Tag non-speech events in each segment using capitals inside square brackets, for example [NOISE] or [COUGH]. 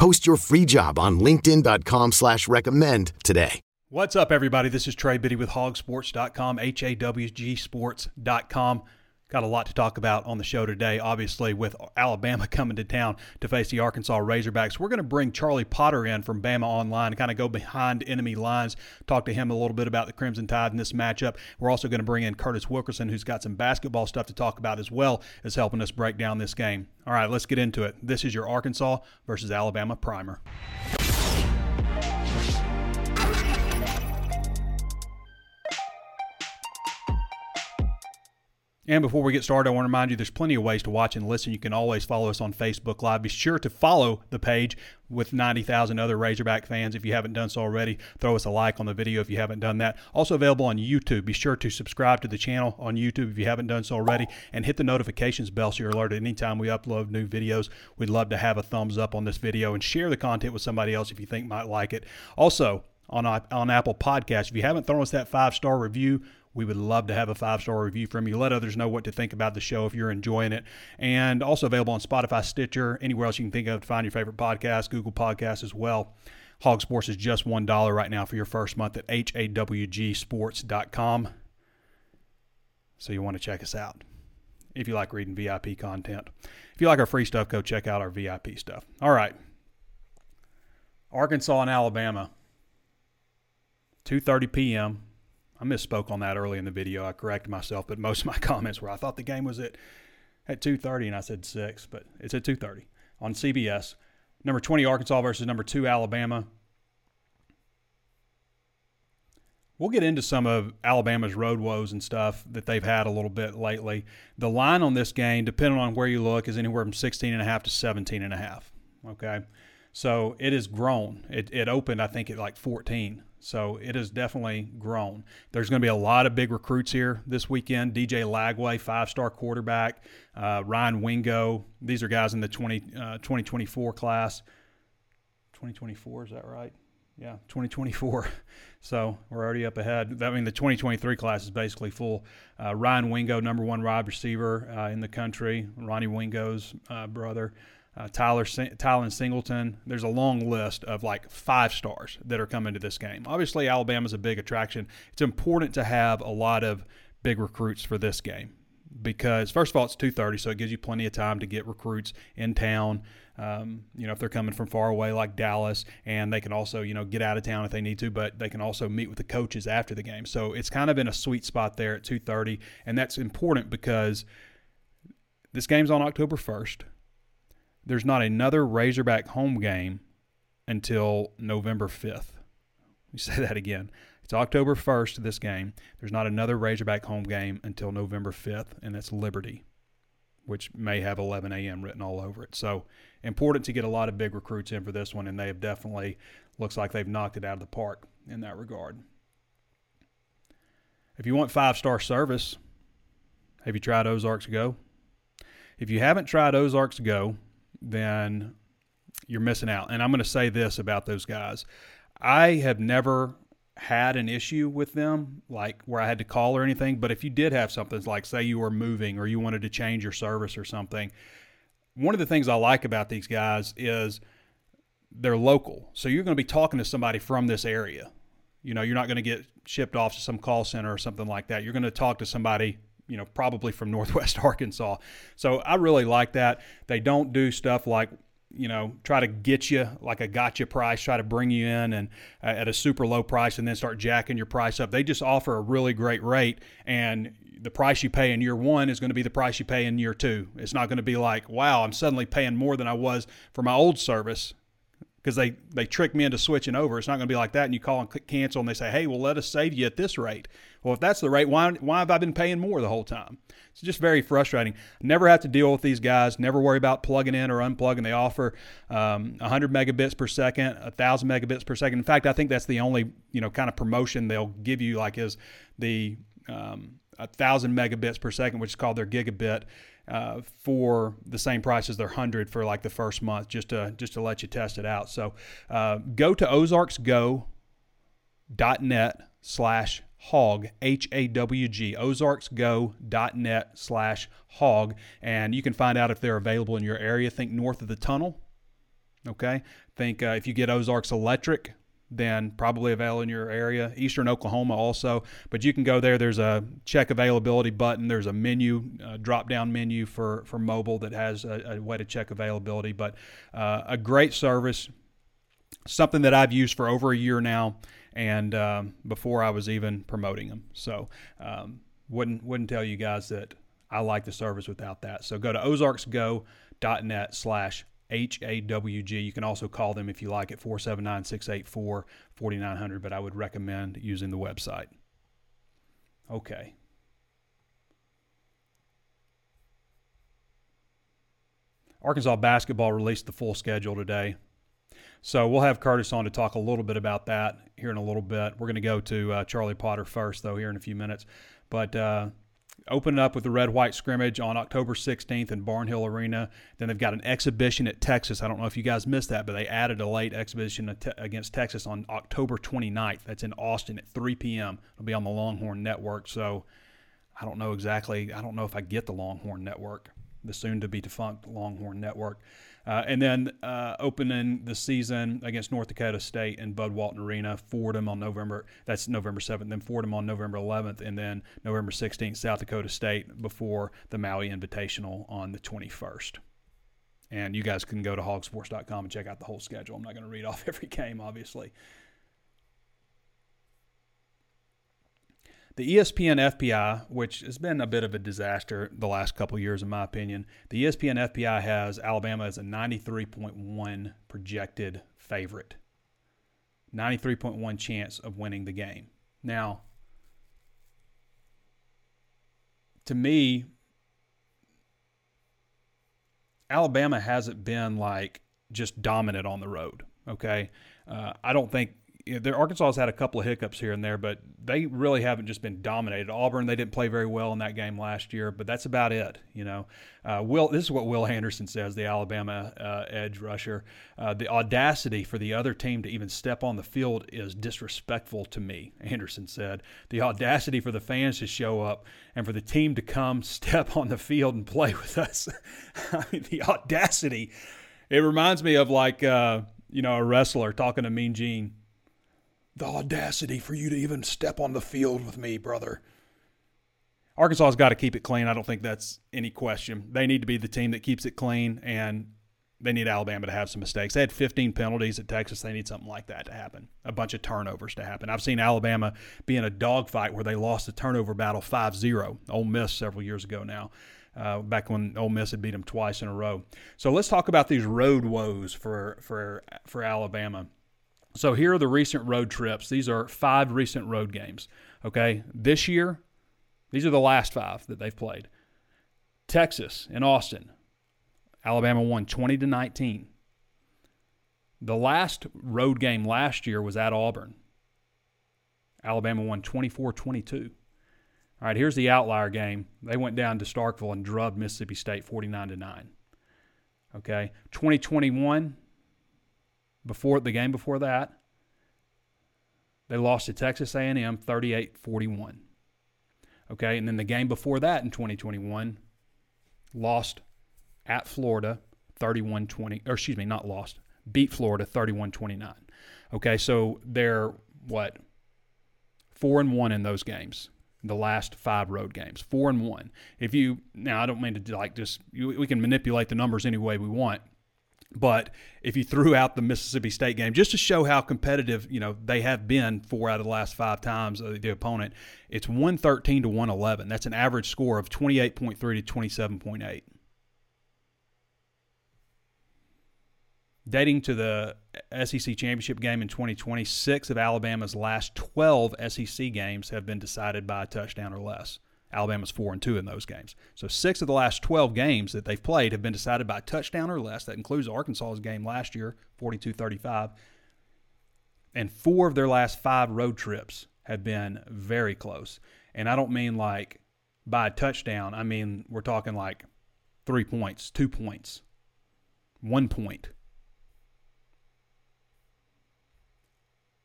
Post your free job on linkedin.com slash recommend today. What's up, everybody? This is Trey Biddy with hogsports.com, H-A-W-G sports.com. Got a lot to talk about on the show today, obviously, with Alabama [LAUGHS] coming to town to face the Arkansas Razorbacks. We're going to bring Charlie Potter in from Bama Online, and kind of go behind enemy lines, talk to him a little bit about the Crimson Tide in this matchup. We're also going to bring in Curtis Wilkerson, who's got some basketball stuff to talk about as well as helping us break down this game. All right, let's get into it. This is your Arkansas versus Alabama primer. And before we get started, I want to remind you there's plenty of ways to watch and listen. You can always follow us on Facebook Live. Be sure to follow the page with 90,000 other Razorback fans if you haven't done so already. Throw us a like on the video if you haven't done that. Also available on YouTube. Be sure to subscribe to the channel on YouTube if you haven't done so already and hit the notifications bell so you're alerted anytime we upload new videos. We'd love to have a thumbs up on this video and share the content with somebody else if you think might like it. Also, on, on Apple Podcasts, if you haven't thrown us that five star review, we would love to have a five star review from you. Let others know what to think about the show if you're enjoying it. And also available on Spotify, Stitcher, anywhere else you can think of to find your favorite podcast, Google Podcasts as well. Hog Sports is just $1 right now for your first month at hawgsports.com. So you want to check us out if you like reading VIP content. If you like our free stuff, go check out our VIP stuff. All right. Arkansas and Alabama, 2:30 p.m. I misspoke on that early in the video. I corrected myself, but most of my [LAUGHS] comments were I thought the game was at at 2:30 and I said 6, but it's at 2:30 on CBS. Number 20 Arkansas versus number 2 Alabama. We'll get into some of Alabama's road woes and stuff that they've had a little bit lately. The line on this game, depending on where you look, is anywhere from 16 and a half to 17 and a half. Okay. So it has grown. It, it opened, I think, at like 14 so it has definitely grown. There's going to be a lot of big recruits here this weekend. DJ Lagway, five star quarterback, uh, Ryan Wingo. These are guys in the 20, uh, 2024 class. 2024, is that right? Yeah, 2024. [LAUGHS] So we're already up ahead. I mean, the 2023 class is basically full. Uh, Ryan Wingo, number one wide receiver uh, in the country, Ronnie Wingo's uh, brother uh, Tyler Tylen Singleton. There's a long list of like five stars that are coming to this game. Obviously, Alabama's a big attraction. It's important to have a lot of big recruits for this game because first of all, it's 2:30, so it gives you plenty of time to get recruits in town. Um, you know, if they're coming from far away like Dallas, and they can also, you know, get out of town if they need to, but they can also meet with the coaches after the game. So it's kind of in a sweet spot there at 2:30, and that's important because this game's on October 1st there's not another Razorback home game until November 5th. Let me say that again. It's October 1st, this game. There's not another Razorback home game until November 5th, and that's Liberty, which may have 11 a.m. written all over it. So important to get a lot of big recruits in for this one, and they have definitely looks like they've knocked it out of the park in that regard. If you want five star service, have you tried Ozarks Go? If you haven't tried Ozarks Go, then you're missing out. And I'm going to say this about those guys. I have never had an issue with them, like where I had to call or anything. But if you did have something like, say, you were moving or you wanted to change your service or something, one of the things I like about these guys is they're local. So you're going to be talking to somebody from this area. You know, you're not going to get shipped off to some call center or something like that. You're going to talk to somebody you know, probably from [LAUGHS] Northwest Arkansas. So I really like that. They don't do stuff like you know, try to get you like a gotcha price, try to bring you in and uh, at a super low price and then start jacking your price up. They just offer a really great rate and the price you pay in year one is going to be the price you pay in year two. It's not going to be like, wow, I'm suddenly paying more than I was for my old service because they, they tricked me into switching over. It's not going to be like that. And you call and click cancel and they say, hey, well, let us save you at this rate. Well, if that's the rate, why, why have I been paying more the whole time? It's just very frustrating. Never have to deal with these guys. Never worry about plugging in or unplugging. They offer um, 100 megabits per second, 1,000 megabits per second. In fact, I think that's the only you know kind of promotion they'll give you, like is the um, 1,000 megabits per second, which is called their gigabit. Uh, for the same price as their hundred for like the first month, just to just to let you test it out. So uh, go to ozarksgo.net slash hog h-a-w-g ozarksgo.net slash hog and you can find out if they're available in your area think north of the tunnel okay think uh, if you get ozarks electric then probably available in your area eastern oklahoma also but you can go there there's a check availability button there's a menu uh, drop down menu for for mobile that has a, a way to check availability but uh, a great service something that i've used for over a year now and um, before I was even promoting them. So um, wouldn't wouldn't tell you guys that I like the service without that. So go to ozarksgo.net slash HAWG. You can also call them if you like at 479 684 4900, but I would recommend using the website. Okay. Arkansas basketball released the full schedule today. So we'll have Curtis on to talk a little bit about that here in a little bit. We're going to go to uh, Charlie Potter first, though, here in a few minutes. But uh, open up with the red white scrimmage on October 16th in Barnhill Arena. Then they've got an exhibition at Texas. I don't know if you guys missed that, but they added a late exhibition against Texas on October 29th. That's in Austin at 3 p.m. It'll be on the Longhorn Network. So I don't know exactly. I don't know if I get the Longhorn Network, the soon to be defunct Longhorn Network. Uh, and then uh, opening the season against North Dakota State in Bud Walton Arena, Fordham on November. That's November 7th. Then Fordham on November 11th, and then November 16th, South Dakota State before the Maui Invitational on the 21st. And you guys can go to hogsports.com and check out the whole schedule. I'm not going to read [LAUGHS] off every game, obviously. The ESPN FPI, which has been a bit of a disaster the last couple years, in my opinion, the ESPN FPI has Alabama as a 93.1 projected favorite, 93.1 chance of winning the game. Now, to me, Alabama hasn't been like just dominant on the road. Okay, uh, I don't think you know, their Arkansas has had a couple of hiccups here and there, but they really haven't just been dominated. Auburn, they didn't play very well in that game last year, but that's about it. You know, uh, Will. This is what Will Anderson says, the Alabama uh, edge rusher. Uh, the audacity for the other team to even step on the field is disrespectful to me. [LAUGHS] Anderson said the audacity for the fans to show up and for the team to come [LAUGHS] step on the field and play with us. [LAUGHS] The audacity. It reminds me of like uh, you know a wrestler talking to Mean Gene the audacity for you to even step on the field with me, brother. Arkansas's got to keep it clean. I don't think that's any question. They need to be the team that keeps it clean, and they need Alabama to have some mistakes. They had 15 penalties at Texas. They need something like that to happen, a bunch of turnovers to happen. I've seen Alabama be in a dogfight where they lost the turnover battle 5 0. Ole Miss several years ago now. Uh, back when Ole Miss had beat them twice in a row. So let's talk about these road woes for for for Alabama. So here are the recent road trips. These are five recent road games. Okay. This year, these are the last five that they've played. Texas and Austin. Alabama won 20 to 19. The last road game last year was at Auburn. Alabama won 24 22. All right, here's the outlier game. They went down to Starkville and drubbed Mississippi State 49 to 9. Okay. 2021, before the game before that, they lost to Texas A&M 38-41. Okay, and then the game before that in 2021 lost at Florida 31-20 or excuse me, not lost, beat Florida 31-29. Okay, so they're what? 4 and 1 in those games. The last five road games, four and one. If you now, I don't mean to like just we can manipulate the numbers any way we want, But if you threw out the Mississippi State game, just to show how competitive you know they have been four out of the last five times uh, the opponent, it's one thirteen to one eleven. That's an average score of twenty eight point three to twenty seven point eight. Dating to the SEC championship game in 2020, six of Alabama's last 12 SEC games have been decided by a touchdown or less. Alabama's four and two in those games. So six of the last 12 games that they've played have been decided by touchdown or less. That includes Arkansas's game last year, 42-35. And four of their last five road trips have been very close. And I don't mean like by a touchdown. I mean we're talking like three points, two points, one point.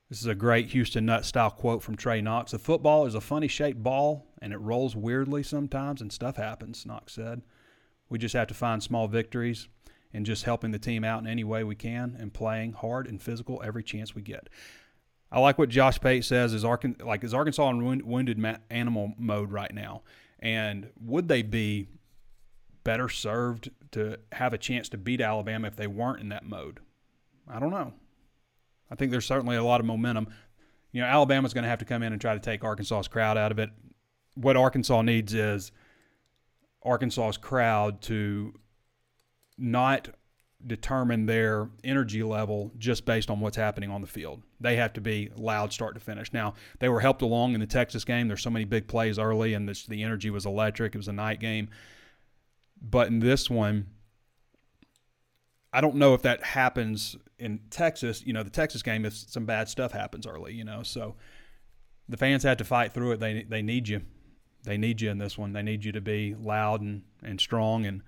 This is a great Houston Nutt style quote from Trey Knox. A football is a funny shaped ball and it rolls weirdly sometimes and stuff happens, Knox said. We just have to find small victories and just helping the team out in any way we can and playing hard and physical every chance we get. I like what Josh Pate says is Arkansas, like is Arkansas in wounded animal mode right now, and would they be better served to have a chance to beat Alabama if they weren't in that mode? I don't know. I think there's certainly a lot of momentum. You know, Alabama's going to have to come in and try to take Arkansas's crowd out of it. What Arkansas needs is Arkansas's crowd to not determine their energy level just based on what's happening on the field. They have to be loud start to finish. Now, they were helped along in the Texas game. There's so many big plays early, and this, the energy was electric. It was a night game. But in this one, I don't know if that happens in Texas. You know, the Texas game, if some bad stuff happens early, you know, so the fans had to fight through it. They they need you. They need you in this one. They need you to be loud and, and strong. And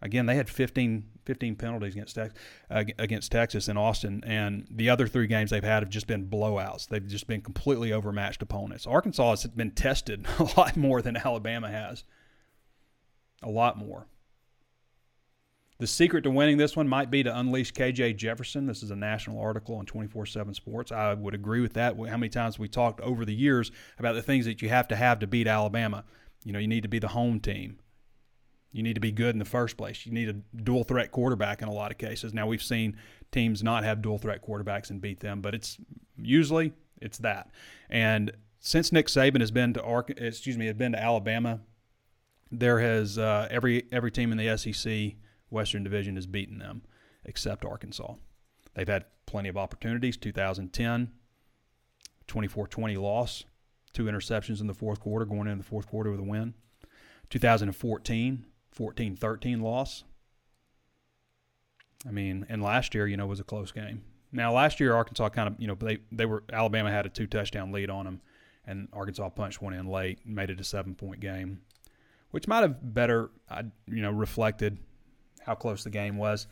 again, they had 15, 15 penalties against Texas, against Texas and Austin, and the other three games they've had have just been blowouts. They've just been completely overmatched opponents. Arkansas has been tested [LAUGHS] a lot more than Alabama has. A lot more. The secret to winning this one might be to unleash KJ Jefferson. This is a national article on 24 7 Sports. I would agree with that. How many times we talked over the years about the things that you have to have to beat Alabama? You know, you need to be the home team. You need to be good in the first place. You need a dual threat quarterback in a lot of cases. Now we've seen teams not have dual threat quarterbacks and beat them, but it's usually it's that. And since Nick Saban has been to excuse me, has been to Alabama, there has uh, every every team in the SEC Western Division has beaten them, except Arkansas. They've had plenty of opportunities. 2010, 24 20 loss, two interceptions in the fourth quarter, going into the fourth quarter with a win. 2014, 14 13 loss. I mean, and last year, you know, was a close game. Now, last year, Arkansas kind of, you know, they, they were, Alabama had a two touchdown lead on them, and Arkansas punched one in late made it a seven point game, which might have better, you know, reflected how close the game was.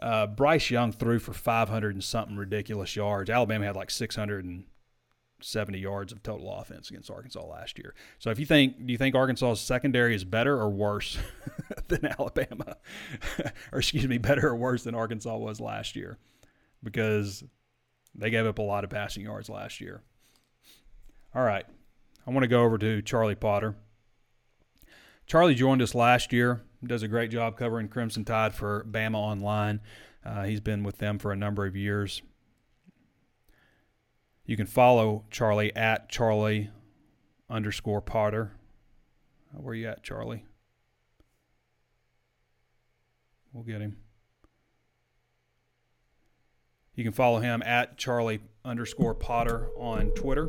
Uh, Bryce Young threw for 500 and something ridiculous yards. Alabama had like 670 yards of total offense against Arkansas last year. So if you think, do you think Arkansas's secondary is better or worse [LAUGHS] than Alabama? [LAUGHS] or excuse me, better or worse than Arkansas was last year? Because they gave up a lot of passing yards last year. All right. I want to go over to Charlie Potter. Charlie joined us last year does a great job covering Crimson Tide for Bama Online. Uh, he's been with them for a number of years. You can follow Charlie at Charlie underscore Potter. Uh, where you at, Charlie? We'll get him. You can follow him at Charlie underscore Potter on Twitter.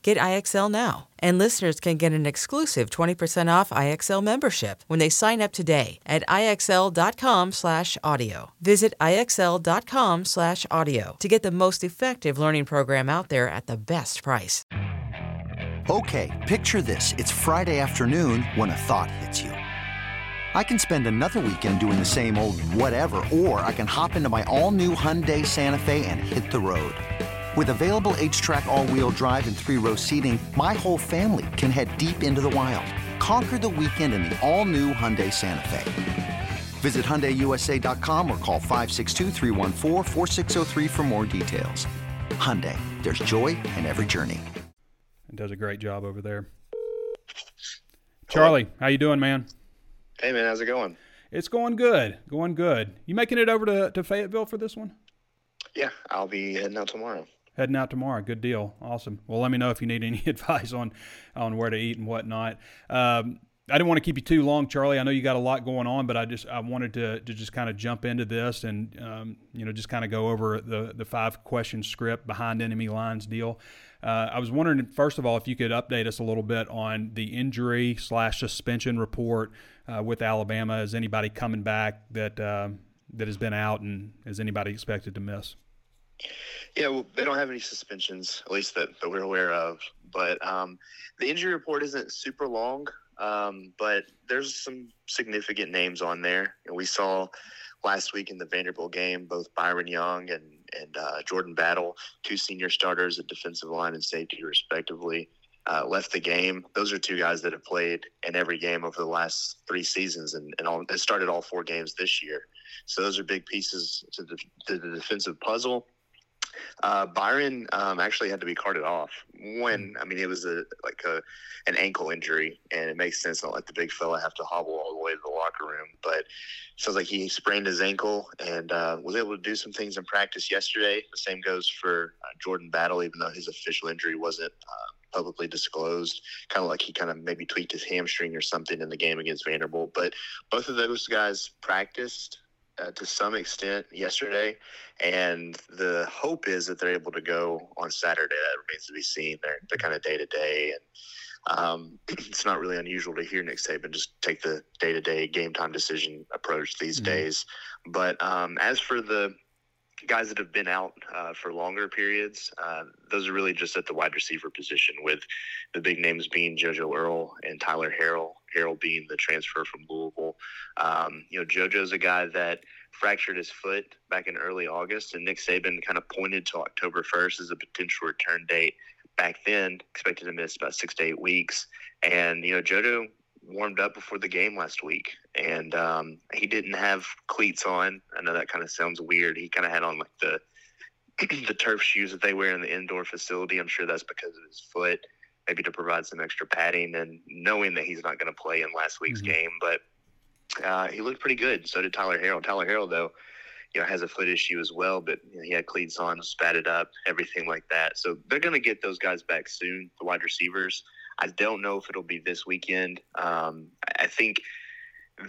Get IXL now. And listeners can get an exclusive 20% off IXL membership when they sign up today at IXL.com/audio. Visit IXL.com/audio to get the most effective learning program out there at the best price. Okay, picture this. It's Friday afternoon when a thought hits you. I can spend another weekend doing the same old whatever, or I can hop into my all-new Hyundai Santa Fe and hit the road. With available H-Track all-wheel drive and three-row seating, my whole family can head deep into the wild. Conquer the weekend in the all-new Hyundai Santa Fe. Visit HyundaiUSA.com or call 562 for more details. Hyundai, there's joy in every journey. It does a great job over there. Charlie, how you doing, man? Hey, man, how's it going? It's going good, going good. You making it over to, to Fayetteville for this one? Yeah, I'll be heading out tomorrow heading out tomorrow. Good deal. Awesome. Well, let me know if you need any [LAUGHS] advice on on where to eat and whatnot. Um, I didn't want to keep you too long, Charlie. I know you got a lot going on, but I just I wanted to, to just kind of jump into this and um, you know just kind of go over the the five question script behind enemy lines deal. Uh, I was wondering first of all if you could update us a little bit on the injury slash suspension report uh, with Alabama. Is anybody coming back that uh, that has been out, and is anybody expected to miss? Yeah, well, they don't have any suspensions, at least that, that we're aware of. But um, the injury report isn't super long, um, but there's some significant names on there. And we saw last week in the Vanderbilt game both Byron Young and and uh, Jordan Battle, two senior starters at defensive line and safety, respectively. Uh, left the game. Those are two guys that have played in every game over the last three seasons and, and all, started all four games this year. So those are big pieces to the, to the defensive puzzle. Uh, Byron um, actually had to be carted off when I mean it was a like a an ankle injury, and it makes sense not let the big fella have to hobble all the way to the locker room. But sounds like he sprained his ankle and uh, was able to do some things in practice yesterday. The same goes for uh, Jordan Battle, even though his official injury wasn't uh, publicly disclosed. Kind of like he kind of maybe tweaked his hamstring or something in the game against Vanderbilt. But both of those guys practiced uh, to some extent yesterday, and the hope is that they're able to go on Saturday. That remains to be seen. They're, they're kind of day to day, and um, [CLEARS THROAT] it's not really unusual to hear Nick Saban just take the day to day game time decision approach these mm-hmm. days. But um, as for the guys that have been out uh, for longer periods, uh, those are really just at the wide receiver position, with the big names being JoJo Earle and Tyler Harrell. Harrell being the transfer from Louisville. Um, you know, JoJo's a guy that fractured his foot back in early August, and Nick Saban kind of pointed to October 1st as a potential return date. Back then, expected to miss about six to eight weeks. And, you know, JoJo warmed up before the game last week, and um, he didn't have cleats on. I know that kind of sounds weird. He kind of had on like the [CLEARS THROAT] the turf shoes that they wear in the indoor facility. I'm sure that's because of his foot, maybe to provide some extra padding, and knowing that he's not going to play in last week's mm-hmm. game. But uh, he looked pretty good. So did Tyler Harrell. Tyler Harrell, though, you know, has a foot issue as well, but you know, he had cleats on, spatted up, everything like that. So they're going to get those guys back soon, the wide receivers. I don't know if it'll be this weekend. Um, I think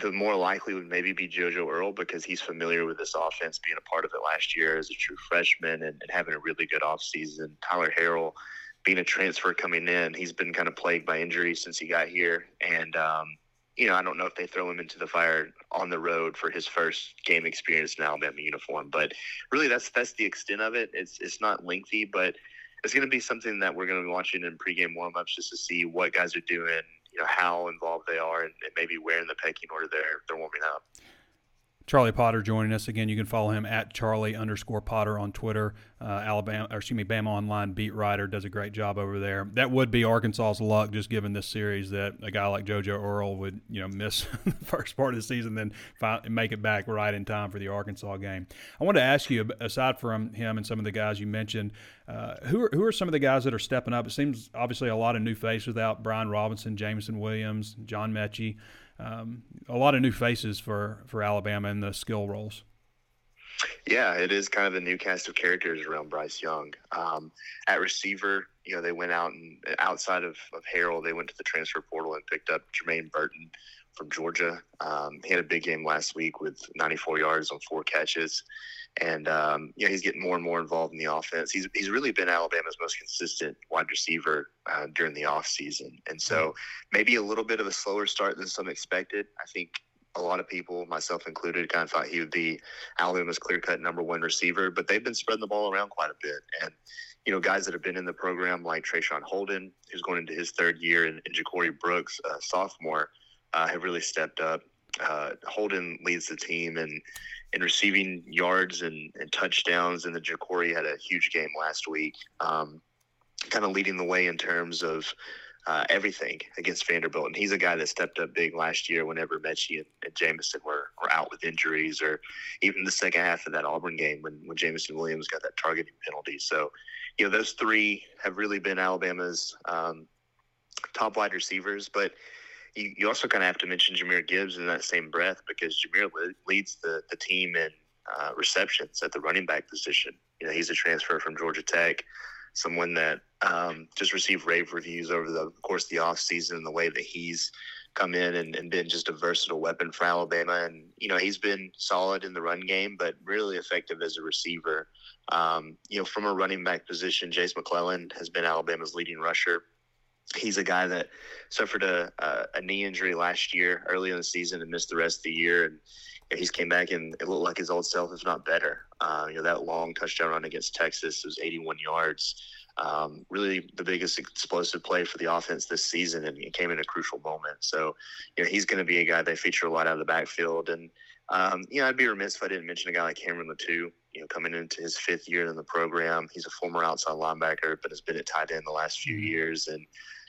the more likely would maybe be JoJo Earle because he's familiar with this offense, being a part of it last year as a true freshman and, and having a really good offseason. Tyler Harrell, being a transfer coming in, he's been kind of plagued by injuries since he got here. And, um, you know, I don't know if they throw him into the fire on the road for his first game experience in Alabama uniform, but really that's that's the extent of it. It's it's not lengthy, but it's going to be something that we're going to be watching in pregame warmups just to see what guys are doing, you know, how involved they are, and, and maybe where in the pecking order they're they're warming up. Charlie Potter joining us again. You can follow him at Charlie underscore Potter on Twitter. Uh, Alabama, or excuse me, Bama Online beat writer does a great job over there. That would be Arkansas's luck, just given this series, that a guy like JoJo Earle would you know miss [LAUGHS] the first part of the season, then make it back right in time for the Arkansas game. I wanted to ask you, aside from him and some of the guys you mentioned, uh, who are who are some of the guys that are stepping up? It seems obviously a lot of new faces without Brian Robinson, Jameson Williams, John Metchie um, a lot of new faces for for Alabama in the skill roles. Yeah, it is kind of a new cast of characters around Bryce Young. Um, at receiver, you know, they went out and outside of, of Harrell, they went to the transfer portal and picked up Jermaine Burton from Georgia. Um, he had a big game last week with 94 yards on four catches. And, um, you know, he's getting more and more involved in the offense. He's, he's really been Alabama's most consistent wide receiver uh, during the offseason. And so maybe a little bit of a slower start than some expected. I think a lot of people, myself included, kind of thought he would be Alabama's clear cut number one receiver, but they've been spreading the ball around quite a bit. And, you know, guys that have been in the program like Traeshon Holden, who's going into his third year, and, and Ja'Corey Brooks, sophomore, uh, have really stepped up. Uh, Holden leads the team in, in receiving yards and, and touchdowns, and the Ja'Corey had a huge game last week, um, kind of leading the way in terms of uh, everything against Vanderbilt. And he's a guy that stepped up big last year whenever Metchie and, and Jameson were, were out with injuries, or even the second half of that Auburn game when, when Jameson Williams got that targeting penalty. So, you know, those three have really been Alabama's um, top wide receivers. But you, you also kind of have to mention Jahmyr Gibbs in that same breath because Jahmyr le- leads the, the team in uh, receptions at the running back position. You know, he's a transfer from Georgia Tech someone that um, just received rave reviews over the course of the offseason and the way that he's come in and, and, been just a versatile weapon for Alabama. And, you know, he's been solid in the run game, but really effective as a receiver. Um, you know, from a running back position, Jase McClellan has been Alabama's leading rusher. He's a guy that suffered a, a, a knee injury last year, early in the season, and missed the rest of the year. And he's came back and it looked like his old self, if not better. Uh, you know, that long touchdown run against Texas was 81 yards. Um, really the biggest explosive play for the offense this season, and it came in a crucial moment. So, you know, he's going to be a guy they feature a lot out of the backfield. And, um, you know, I'd be remiss if I didn't mention a guy like Cameron Latu, you know, coming into his fifth year in the program. He's a former outside linebacker, but has been at tight end the last few mm-hmm. years. And,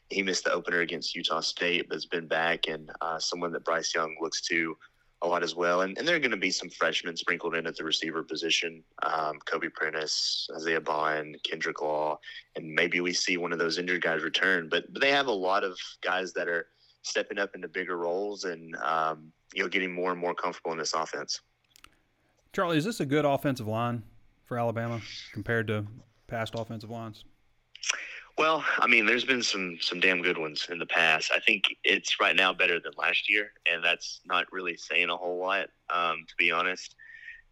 he missed the opener against Utah State, but has been back and uh, someone that Bryce Young looks to a lot as well. And, and there are going to be some freshmen sprinkled in at the receiver position um, Kobe Prentice, Isaiah Bond, Kendrick Law, and maybe we see one of those injured guys return. But, but they have a lot of guys that are stepping up into bigger roles and, um, you know, getting more and more comfortable in this offense. Charlie, is this a good offensive line for Alabama compared to past offensive lines? Well, I mean, there's been some some damn good ones in the past. I think it's right now better than last year, and that's not really saying a whole lot, um, to be honest.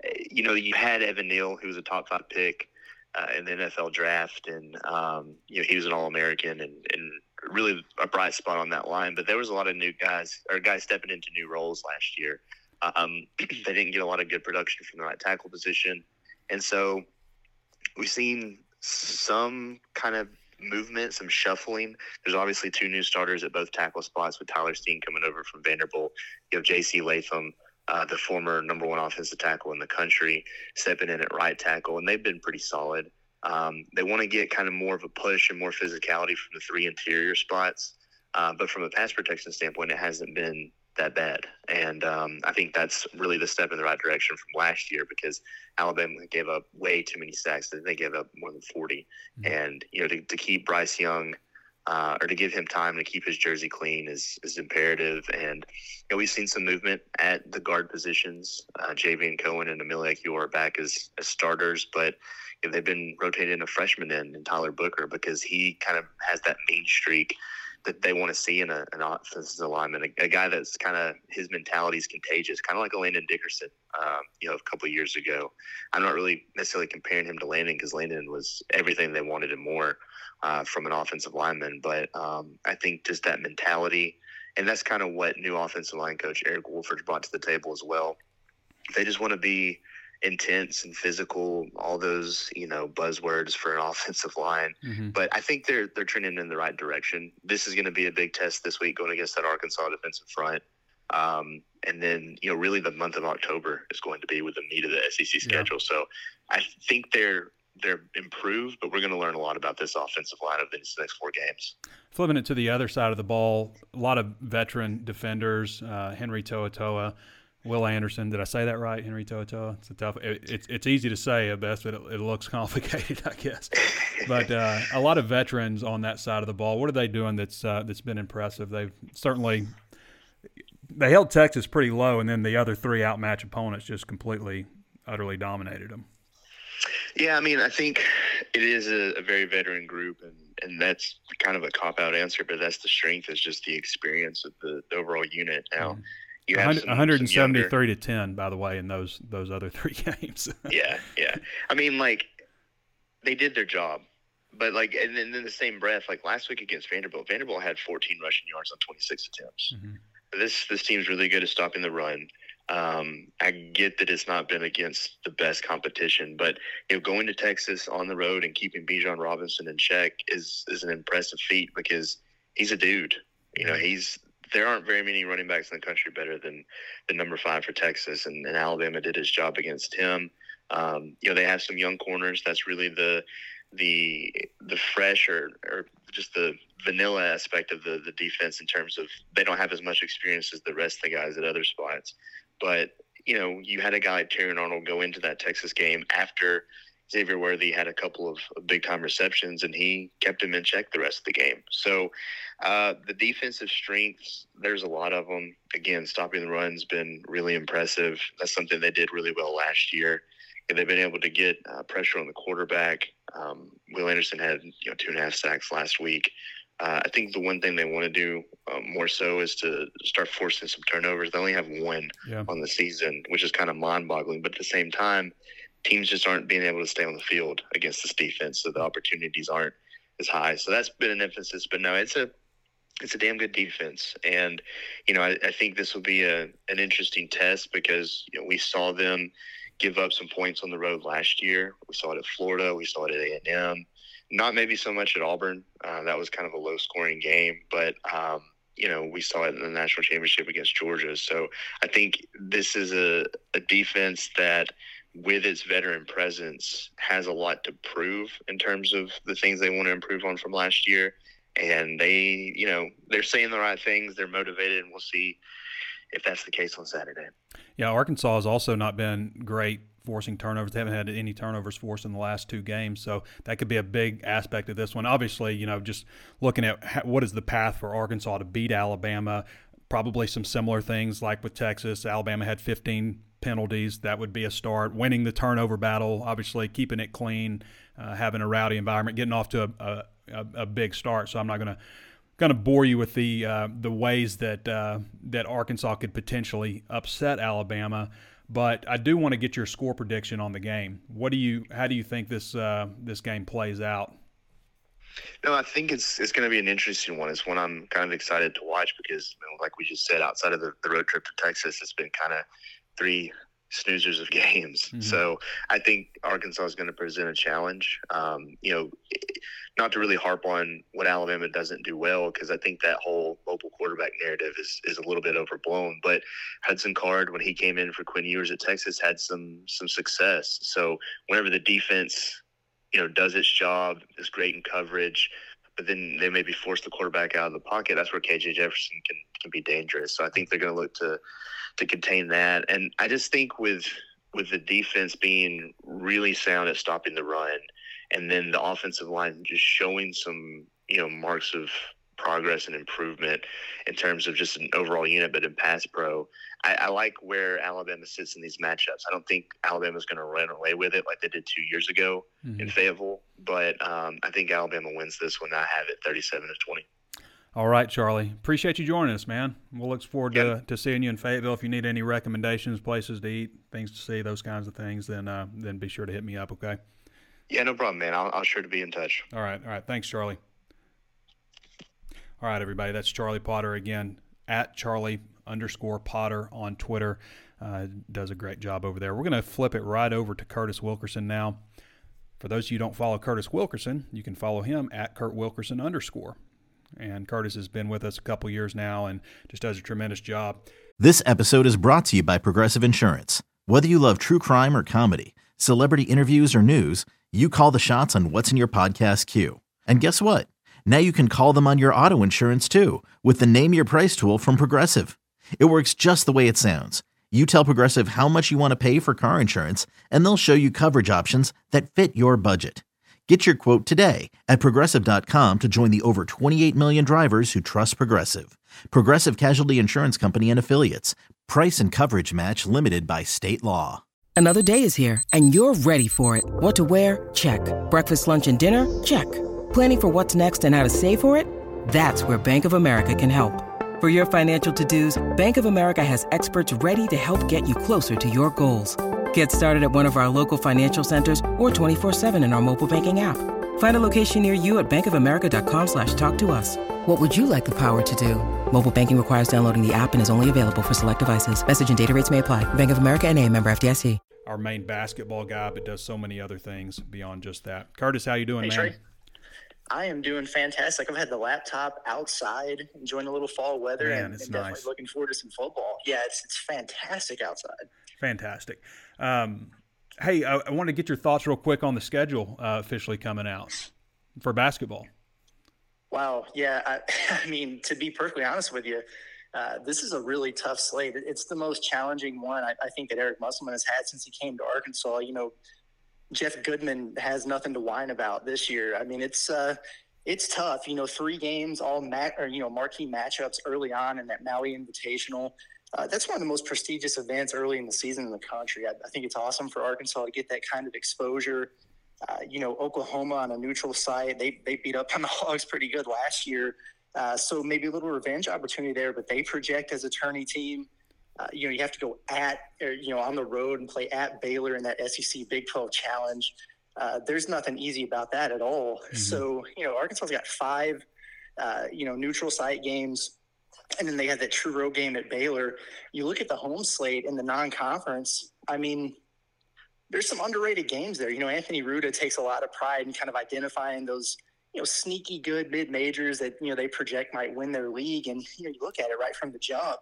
Eh, you know, you had Evan Neal, who was a top five pick uh, in the NFL draft, and um, you know he was an All American and, and really a bright spot on that line. But there was a lot of new guys or guys stepping into new roles last year. Um, [CLEARS THROAT] they didn't get a lot of good production from the right tackle position, and so we've seen some kind of movement, some shuffling. There's obviously two new starters at both tackle spots with Tyler Steen coming over from Vanderbilt. You have J.C. Latham, uh, the former number one offensive tackle in the country, stepping in at right tackle, and they've been pretty solid. Um, they want to get kind of more of a push and more physicality from the three interior spots. Uh, but from a pass protection standpoint, it hasn't been that bad. And um, I think that's really the step in the right direction from last year because Alabama gave up way too many sacks. They gave up more than 40. Mm-hmm. And, you know, to, to keep Bryce Young uh, or to give him time to keep his jersey clean is, is imperative. And, you know, we've seen some movement at the guard positions. Uh, Javion Cohen and Emil Ekiyor are back as, as starters, but you know, they've been rotating a freshman in, in Tyler Booker because he kind of has that mean streak – that they want to see in a, an offensive alignment. A, a guy that's kind of his mentality is contagious, kind of like a Landon Dickerson, um, you know, a couple years ago. I'm not really necessarily comparing him to Landon because Landon was everything they wanted and more uh, from an offensive lineman. But um, I think just that mentality, and that's kind of what new offensive line coach Eric Wolford brought to the table as well. They just want to be intense and physical, all those you know buzzwords for an [LAUGHS] offensive line. Mm-hmm. But I think they're they're trending in the right direction. This is going to be a big test this week going against that Arkansas defensive front. Um, and then you know really the month of October is going to be with the meat of the SEC schedule. Yeah. So I think they're they're improved, but we're going to learn a lot about this offensive line of these next four games. Flipping it to the other side of the ball, a lot of veteran defenders, uh, Henry To'oTo'o Will Anderson. Did I say that right? Henry To'oTo'o. It's a tough. It, it's it's easy to say at best, but it, it looks [LAUGHS] complicated, I guess. But uh, a lot of veterans on that side of the ball. What are they doing that's uh, that's been impressive? They've certainly they held Texas pretty low, and then the other three outmatch opponents just completely utterly dominated them. Yeah, I mean, I think it is a, a very veteran group, and, and that's kind of a cop out answer, but that's the strength is just the experience of the, the overall unit. Now, mm-hmm. You have 100, some, 173 some younger, to 10, by the way, in those those other [LAUGHS] three games. yeah, yeah. I mean, like they did their job, but like, and then in the same breath, like last week against Vanderbilt, Vanderbilt had 14 rushing yards on 26 attempts. Mm-hmm. This this team's really good at stopping the run. Um, I get that it's not been against the best competition, but you know, going to Texas on the road and keeping Bijan Robinson in check is is an impressive feat because he's a dude. You know, he's there aren't very many running backs in the country better than the number five for Texas, and, and Alabama did his job against him. Um, you know, they have some young corners. That's really the the the fresh or, or just the vanilla aspect of the the defense in terms of they don't have as much experience as the rest of the guys at other spots. But you know, you had a guy like Terrion Arnold go into that Texas game after Xavier Worthy had a couple of, big time receptions, and he kept him in check the rest of the game. So uh, the defensive strengths, there's a lot of them. Again, stopping the run's been really impressive. That's something they did really well last year. And they've been able to get uh, pressure on the quarterback. Um, Will Anderson had you know two and a half sacks last week. Uh, I think the one thing they want to do um, more so is to start forcing some turnovers. They only have one yeah. on the season, which is kind of mind-boggling. But at the same time, teams just aren't being able to stay on the field against this defense, so the opportunities aren't as high. So that's been an emphasis. But no, it's a it's a damn good defense, and you know I, I think this will be a an interesting test because you know we saw them give up some points on the road last year. We saw it at Florida. We saw it at A and M not maybe so much at Auburn. Uh, that was kind of a low scoring game, but um, you know we saw it in the national championship against Georgia. So I think this is a, a defense that, with its veteran presence, has a lot to prove in terms of the things they want to improve on from last year. And they, you know, they're saying the right things. They're motivated, and we'll see if that's the case on Saturday. Yeah, Arkansas has also not been great forcing turnovers. They haven't had any turnovers forced in the last two games, so that could be a big aspect of this one. Obviously, you know, just looking at what is the path for Arkansas to beat Alabama. Probably some similar things like with Texas. Alabama had 15 penalties. That would be a start. Winning the turnover battle, obviously keeping it clean, uh, having a rowdy environment, getting off to a, a, a big start. So I'm not going to going to bore you with the uh, the ways that uh, that Arkansas could potentially upset Alabama. But I do want to get your score prediction on the game. What do you? How do you think this uh, this game plays out? No, I think it's it's going to be an interesting one. It's one I'm kind of excited to watch because, you know, like we just said, outside of the, the road trip to Texas, it's been kind of three snoozers of [LAUGHS] games. Mm-hmm. So I think Arkansas is going to present a challenge. Um, you know, not to really harp on what Alabama doesn't do well, because I think that whole mobile quarterback narrative is, is a little bit overblown. But Hudson Card, when he came in for Quinn Ewers at Texas, had some some success. So whenever the defense, you know, does its job, is great in coverage, but then they maybe force the quarterback out of the pocket. That's where KJ Jefferson can can be dangerous. So I think they're going to look to to contain that. And I just think with with the defense being really sound at stopping the run, and then the offensive line just showing some you know marks of progress and improvement in terms of just an overall unit, but in pass pro. I, I like where Alabama sits in these matchups. I don't think Alabama's going to run away with it like they did two years ago mm-hmm. in Fayetteville, but um, I think Alabama wins this one. I have it 37 to 20. All right, Charlie. Appreciate you joining us, man. We'll look forward to, to seeing you in Fayetteville. If you need any recommendations, places to eat, things to see, those kinds of things, then uh, then be sure to hit me up. Okay. Yeah, no problem, man. I'll, I'll sure to be in touch. All right, all right. Thanks, Charlie. All right, everybody. That's Charlie Potter again at Charlie underscore Potter on Twitter. Uh, does a great job over there. We're going to flip it right over to Curtis Wilkerson now. For those of you who don't follow Curtis Wilkerson, you can follow him at Kurt Wilkerson underscore. And Curtis has been with us a couple years now and just does a tremendous job. This episode is brought to you by Progressive Insurance. Whether you love true crime or comedy, celebrity interviews or news, you call the shots on what's in your podcast queue. And guess what? Now you can call them on your auto insurance too with the Name Your Price tool from Progressive. It works just the way it sounds. You tell Progressive how much you want to pay for car insurance, and they'll show you coverage options that fit your budget. Get your quote today at progressive.com to join the over 28 million drivers who trust Progressive. Progressive Casualty Insurance Company and Affiliates. Price and coverage match limited by state law. Another day is here, and you're ready for it. What to wear? Check. Breakfast, lunch, and dinner? Check. Planning for what's next and how to save for it? That's where Bank of America can help. For your financial to-dos, Bank of America has experts ready to help get you closer to your goals. Get started at one of our local financial centers or 24-7 in our mobile banking app. Find a location near you at bankofamerica.com slash talk to us. What would you like the power to do? Mobile banking requires downloading the app and is only available for select devices. Message and data rates may apply. Bank of America and a member FDIC. Our main basketball guy, but does so many other things beyond just that. Curtis, how you doing, hey, man? Trey. I am doing fantastic. I've had the laptop outside, enjoying a little fall weather, Man, and, and definitely looking forward to some football. Yeah, it's it's fantastic outside. Fantastic. Um, hey, I, I want to get your thoughts real quick on the schedule uh, officially coming out for basketball. Wow. Yeah. I, [LAUGHS] I mean, to be perfectly honest with you, uh, this is a really tough slate. It's the most challenging one I, I think that Eric Musselman has had since he came to Arkansas. You know, Jeff Goodman has nothing to whine about this year. I mean, it's uh, it's tough. You know, three games, all mat or you know marquee matchups early on in that Maui Invitational. Uh, that's one of the most prestigious events early in the season in the country. I, I think it's awesome for Arkansas to get that kind of exposure. Uh, you know, Oklahoma on a neutral site, they they beat up on the [LAUGHS] Hogs pretty good last year. Uh, so maybe a little revenge opportunity there, but they project as a tourney team. Uh, you know, you have to go at, or, you know, on the road and play at Baylor in that SEC Big 12 challenge. Uh, there's nothing easy about that at all. Mm-hmm. So, you know, Arkansas's got five, uh, you know, neutral site games, and then they had that true road game at Baylor. You look at the home slate in the non-conference. I mean, there's some underrated games there. You know, Anthony Ruta takes a lot of pride in kind of identifying those, you know, sneaky good mid majors that you know they project might win their league. And you know, you look at it right from the jump.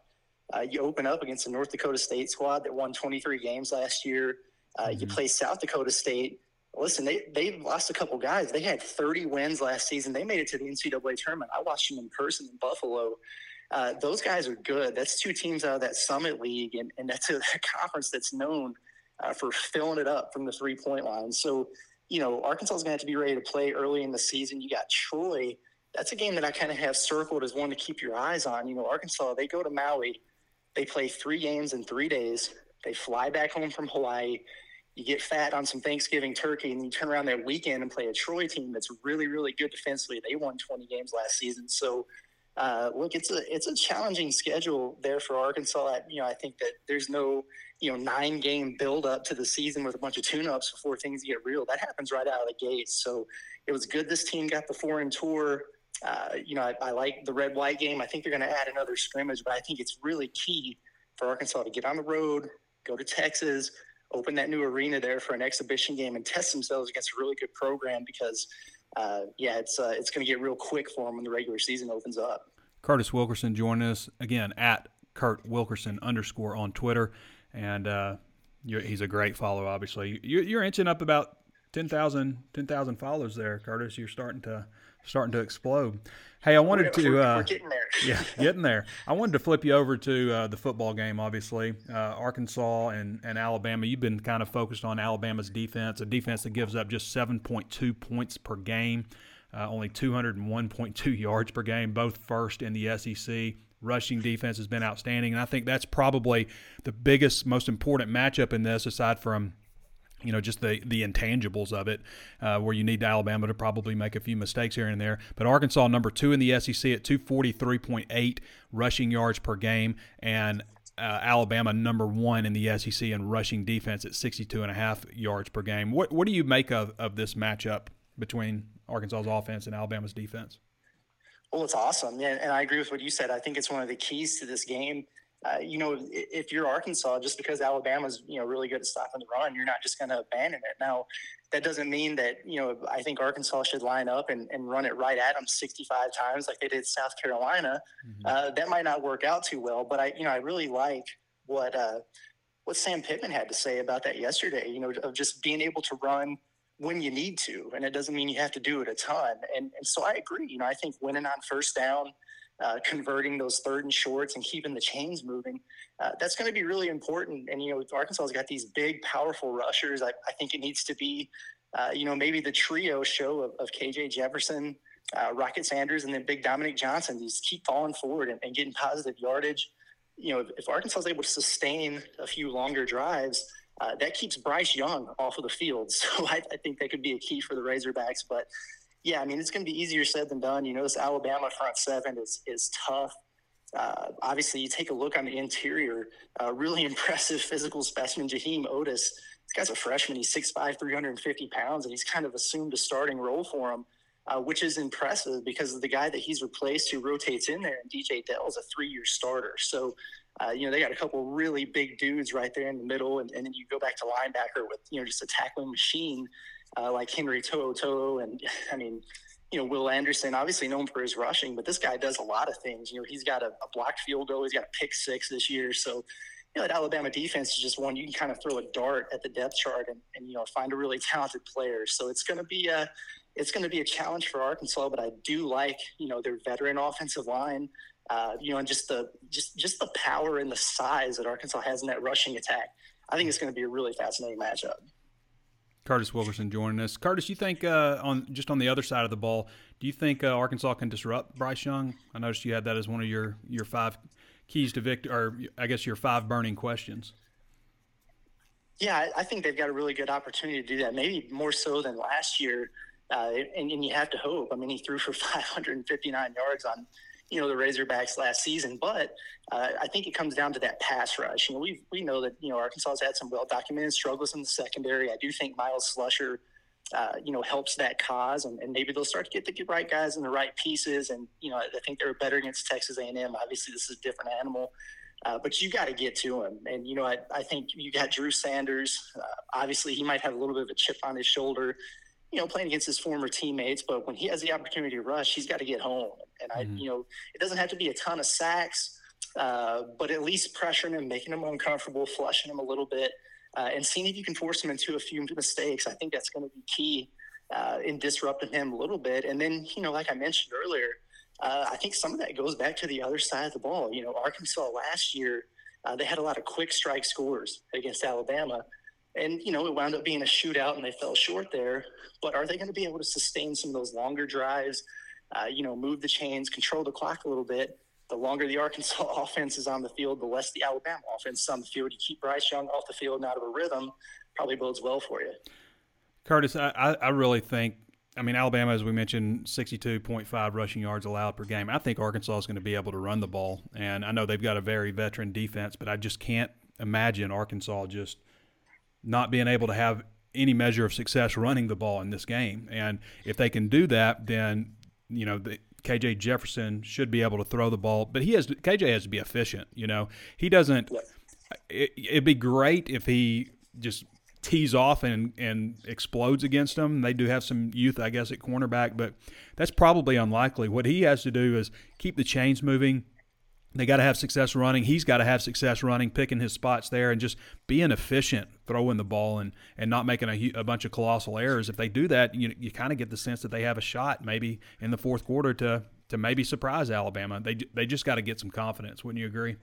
Uh, you open up against the North Dakota State squad that won 23 games last year. Uh, You play South Dakota State. Listen, they they lost a couple guys. They had 30 wins last season. They made it to the NCAA tournament. I watched them in person in Buffalo. Uh, those guys are good. That's two teams out of that Summit League, and, and that's a [LAUGHS] conference that's known uh, for filling it up from the three point line. So, you know, Arkansas is going to have to be ready to play early in the season. You got Troy. That's a game that I kind of have circled as one to keep your eyes on. You know, Arkansas, they go to Maui, they play three games in three days, they fly back home from Hawaii. You get fat on some Thanksgiving turkey, and you turn around that weekend and play a Troy team that's really, really good defensively. They won 20 games last season. So, uh, look, it's a it's a challenging schedule there for Arkansas. I, you know, I think that there's no you know nine game build up to the season with a bunch of tune ups before things get real. That happens right out of the gate. So it was good this team got the foreign tour. Uh, you know, I, I like the red white game. I think they're going to add another scrimmage, but I think it's really key for Arkansas to get on the road, go to Texas, open that new arena there for an exhibition game, and test themselves against a really good program because. Uh, yeah, it's uh, it's going to get real quick for them when the regular season opens up. Curtis Wilkerson joining us again at Kurt Wilkerson underscore on Twitter, and uh, he's a great follow. Obviously, you're, you're inching up about 10,000 10,000 followers there, Curtis. You're starting to starting to explode. Hey, I wanted We're- to we're- uh, we're getting there. [LAUGHS] yeah, getting there. I wanted to flip you over to uh, the football game. Obviously, uh, Arkansas and, and Alabama. You've been kind of focused on Alabama's defense, a defense that gives up just 7.2 points per game, uh, only 201.2 yards per game, both first in the SEC. Rushing defense has been outstanding, and I think that's probably the biggest, most important matchup in this, aside from you know, just the the intangibles of it, uh, where you need Alabama to probably make a few mistakes here and there. But Arkansas, number two in the SEC at 243.8 rushing yards per game, and uh, Alabama, number one in the SEC in rushing defense at 62.5 yards per game. What what do you make of, of this matchup between Arkansas's offense and Alabama's defense? Well, it's awesome, yeah, and I agree with what you said. I think it's one of the keys to this game. Uh, you know, if you're Arkansas, just because Alabama's you know really good at stopping the run, you're not just going to abandon it. Now, that doesn't mean that you know I think Arkansas should line up and, and run it right at them 65 times like they did South Carolina. Uh, that might not work out too well, but I you know I really like what uh, what Sam Pittman had to say about that yesterday. You know, of just being able to run when you need to, and it doesn't mean you have to do it a ton. And and so I agree. You know, I think winning on first down uh, converting those third and shorts and keeping the chains moving. Uh, that's going to be really important. And, you know, Arkansas's got these big, powerful rushers. I, I think it needs to be, uh, you know, maybe the trio show of, of KJ Jefferson, uh, Rocket Sanders, and then big Dominic Johnson. These keep falling forward and, and getting positive yardage. You know, if, if Arkansas is able to sustain a few longer drives, uh, that keeps Bryce Young off of the field. [LAUGHS] So I, I think that could be a key for the Razorbacks. But yeah, I mean, it's going to be easier said than done. You know, this Alabama front seven is is tough. Uh, obviously, you take a look on the interior, uh, really [LAUGHS] impressive physical specimen, Jaheim Oatis. This guy's a freshman. He's 6'5", 350 pounds, and he's kind of assumed a starting role for him, uh, which is impressive because of the guy that he's replaced who rotates in there, and DJ Dale is a three-year starter. So, uh, you know, they got a couple really big dudes right there in the middle, and, and then you go back to linebacker with, you know, just a tackling machine uh, like Henry To'oTo'o, and [LAUGHS] I mean, you know, Will Anderson, obviously known for his rushing, but this guy does a lot of things. You know, he's got a, a blocked field goal, he's got a pick six this year. So, you know, that Alabama defense is just one you can kind of throw a dart at the depth chart and, and you know find a really talented player. So it's going to be a it's going to be a challenge for Arkansas, but I do like you know their veteran offensive line. Uh, you know, and just the just just the power and the size that Arkansas has in that rushing attack. I think it's going to be a really fascinating matchup. Curtis Wilkerson joining us. Curtis, you think uh, on just on the other side of the ball, do you think uh, Arkansas can disrupt Bryce Young? I noticed you had that as one of your your five keys to victory, or I guess your five burning questions. Yeah, I think they've got a really good opportunity to do that. Maybe more so than last year, uh, and, and you have to hope. I mean, he threw for [LAUGHS] 559 yards on you know the Razorbacks last season. But uh, I think it comes down to that pass rush. You know, we we know that you know Arkansas has had some well documented struggles in the secondary. I do think Myles Slusher, uh, you know, helps that cause, and, and, maybe they'll start to get the right guys in the right pieces. And you know, I think they're better against Texas A&M. Obviously, this is a different animal. Uh, but you got to get to him. And, you know, I, I think you got Drew Sanders. Uh, obviously, he might have a little bit of a chip on his shoulder you know, playing against his former teammates, but when he has the opportunity to rush, he's got to get home. And I, mm-hmm. you know, it doesn't have to be a ton of sacks, uh, but at least pressuring him, making him uncomfortable, flushing him a little bit, uh, and seeing if you can force him into a few mistakes. I think that's going to be key uh, in disrupting him a little bit. And then, you know, like I mentioned earlier, uh, I think some of that goes back to the other side of the ball. You know, Arkansas last year, uh, they had a lot of quick strike scores against Alabama. And, you know, it wound up being a shootout and they fell short there. But are they going to be able to sustain some of those longer drives, uh, you know, move the chains, control the clock a little bit? The longer the [LAUGHS] Arkansas offense is on the field, the less the Alabama offense is on the field. You keep Bryce Young off the field and out of a rhythm, probably bodes well for you. Curtis, I, I really think I mean, Alabama, as we mentioned, 62.5 rushing yards allowed per game. I think Arkansas is going to be able to run the ball. And I know they've got a very veteran defense, but I just can't imagine Arkansas just not being able to have any measure of success running the ball in this game. And if they can do that, then you know the, KJ Jefferson should be able to throw the ball, but he has KJ has to be efficient. You know, he doesn't. It, it'd be great if he just tees off and, and explodes against them. They do have some youth, I guess, at cornerback, but that's probably unlikely. What he has to do is keep the chains moving, they got to have success running. He's got to have success running, picking his spots there, and just being efficient, throwing the ball, and and not making a, a bunch of colossal errors. If they do that, you you kind of get the sense that they have a shot, maybe in the fourth quarter, to to maybe surprise Alabama. They they just got to get some confidence. Wouldn't you agree?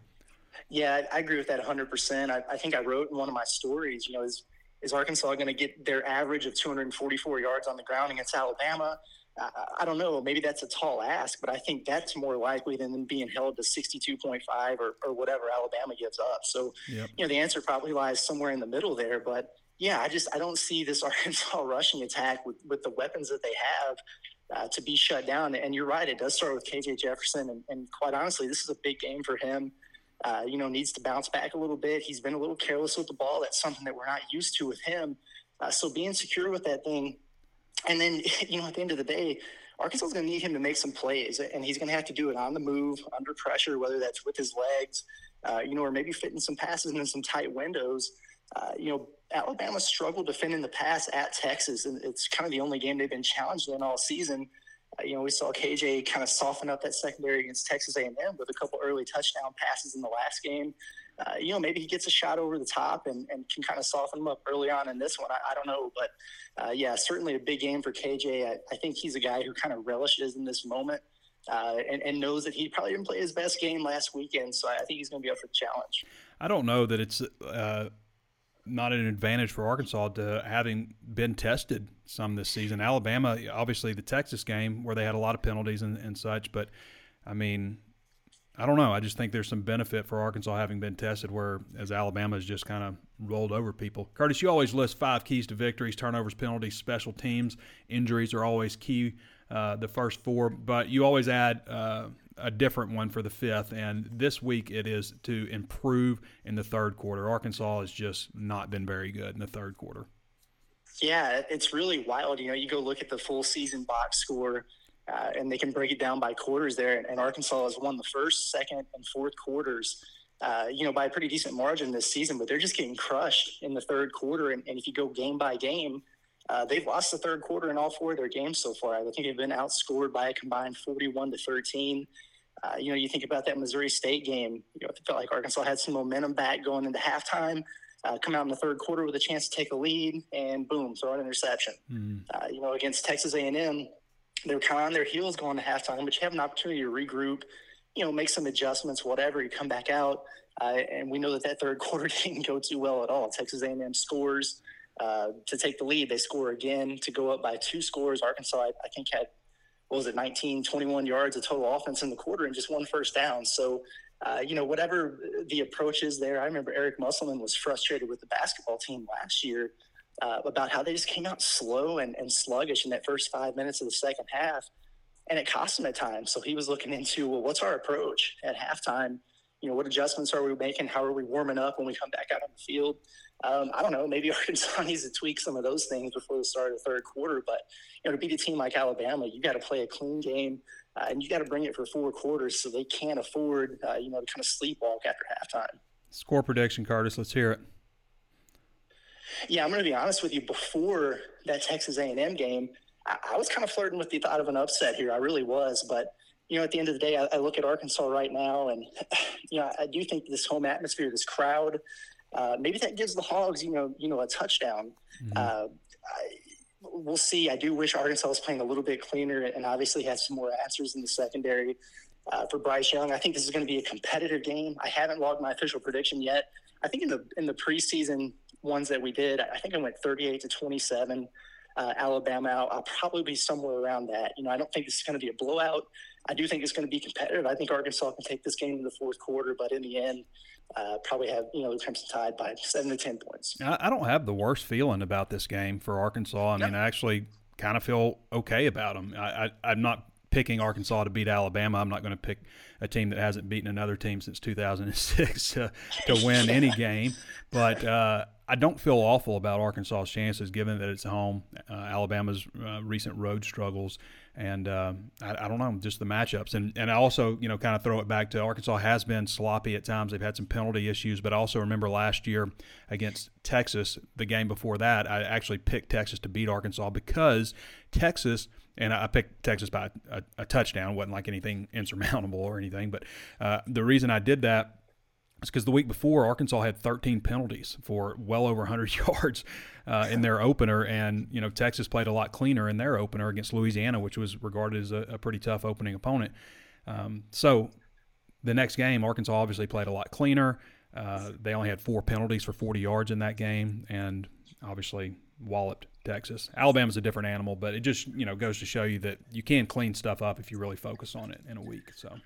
Yeah, I agree with that 100. percent I, I think I wrote in one of my stories. You know, is is Arkansas going to get their average of 244 yards on the ground against Alabama? I, I, don't know, maybe that's a tall ask, but I think that's more likely than them being held to 62.5 or, or whatever Alabama gives up. So, yep. you know, the answer probably lies somewhere in the middle there. But yeah, I just I don't see this [LAUGHS] Arkansas rushing attack with, with the weapons that they have uh, to be shut down. And you're right, it does start with KJ Jefferson. And, and quite honestly, this is a big game for him. Uh, you know, needs to bounce back a little bit. He's been a little careless with the ball. That's something that we're not used to with him. Uh, so being secure with that thing and then, [LAUGHS] you know, at the end of the day, Arkansas is going to need him to make some plays, and he's going to have to do it on the move, under pressure, whether that's with his legs, uh, you know, or maybe fitting some passes in some tight windows. Uh, you know, Alabama struggled defending the pass at Texas, and it's kind of the only game they've been challenged in all season. Uh, you know, we saw KJ kind of soften up that secondary against Texas A&M with a couple early touchdown passes in the last game uh, you know, maybe he gets a shot over the top and, and can kind of soften him up early on in this one. I, I don't know. But uh, yeah, certainly a big game for KJ. I, I, think he's a guy who kind of relishes in this moment uh, and, and, knows that he probably didn't play his best game last weekend. So I think he's going to be up for the challenge. I don't know that it's uh, not an advantage for Arkansas to having been tested some this season. Alabama, obviously, the Texas game where they had a lot of penalties and, and such, but I mean, I don't know. I just think there's some benefit for Arkansas having been tested, where as Alabama has just kind of rolled over people. Curtis, you always list five keys to victories: turnovers, penalties, special teams, injuries are always key. Uh, the first four, but you always add uh, a different one for the fifth. And this week it is to improve in the third quarter. Arkansas has just not been very good in the third quarter. Yeah, it's really wild. You know, you go look at the full season box score uh, and they can break it down by quarters there. And, Arkansas has won the first, second, and fourth quarters, uh, you know, by a pretty decent margin this season. But they're just getting crushed in the third quarter. And, and if you go game by game, uh, they've lost the third quarter in all four of their games so far. I think they've been outscored by a combined 41 to 13. Uh, you know, you think about that Missouri State game. You know, it felt like Arkansas had some momentum back going into halftime. Uh, come out in the third quarter with a chance to take a lead, and boom, throw an interception. Mm. you know, against Texas A&M, they were kind of on their heels going to halftime, but you have an opportunity to regroup, you know, make some adjustments, whatever. You come back out, uh, and we know that that third [LAUGHS] quarter didn't go too well at all. Texas A&M scores uh, to take the lead. They score again to go up by two scores. Arkansas, I, I think, had what was it, 19, 21 yards of total offense in the quarter and just one first down. So, uh, you know, whatever the approach is there, I remember Eric Musselman was frustrated with the basketball team last year uh, about how they just came out slow and, and sluggish in that first five minutes of the second half. And it cost him at times. So he was looking into, well, what's our approach at halftime? You know, what adjustments are we making? How are we warming up when we come back out on the field? Um, I don't know. Maybe [LAUGHS] Arkansas needs to tweak some of those things before the start of the third quarter. But you know, to beat a team like Alabama, you got to play a clean game, uh, and you got to bring it for four quarters, so they can't afford, uh, you know, to kind of sleepwalk after halftime. Score prediction, Curtis. Let's hear it. Yeah, I'm going to be honest with you. Before that Texas A&M game, I, I, was kind of flirting with the thought of an upset here. I really was, but you know, at the end of the day, I, I look at Arkansas right now, and [SIGHS] you know, I do think this home atmosphere, this crowd, uh, maybe that gives the Hogs, you know, you know, a touchdown. Mm-hmm. Uh, I, we'll see. I do wish Arkansas was playing a little bit cleaner, and obviously had some more answers in the secondary. Uh, for Bryce Young, I think this is going to be a competitive game. I haven't logged my official prediction yet. I think in the in the preseason ones that we did, I think I went 38 to 27. Uh, Alabama, I'll, I'll, probably be somewhere around that. You know, I don't think this is going to be a blowout. I do think it's going to be competitive. I think Arkansas can take this game in the fourth quarter, but in the end, uh, probably have you know the Crimson Tide by seven to ten points. I, I don't have the worst feeling about this game for Arkansas. I mean, I actually kind of feel okay about them. I, I, am not picking Arkansas to beat Alabama. I'm not going to pick a team that hasn't beaten another team since 2006 to, to win any [LAUGHS] game. But uh, I don't feel awful about Arkansas's chances, given that it's home. Uh, Alabama's uh, recent road struggles, and uh, I, I, don't know, just the matchups. And and I also, you know, kind of throw it back to Arkansas has been sloppy at times. They've had some penalty issues, but I also remember last year against Texas, the game before that, I actually picked Texas to beat Arkansas because Texas. And I picked Texas by a, a touchdown. It wasn't like anything [LAUGHS] insurmountable or anything. But uh, the reason I did that because the week before Arkansas had 13 penalties for well over 100 [LAUGHS] yards uh, in their opener, and you know Texas played a lot cleaner in their opener against Louisiana, which was regarded as a, a pretty tough opening opponent. Um, so the next game, Arkansas obviously played a lot cleaner. Uh, they only had four penalties for 40 yards in that game, and obviously walloped Texas. Alabama's a different animal, but it just you know goes to show you that you can clean stuff up if you really focus on it in a week. So.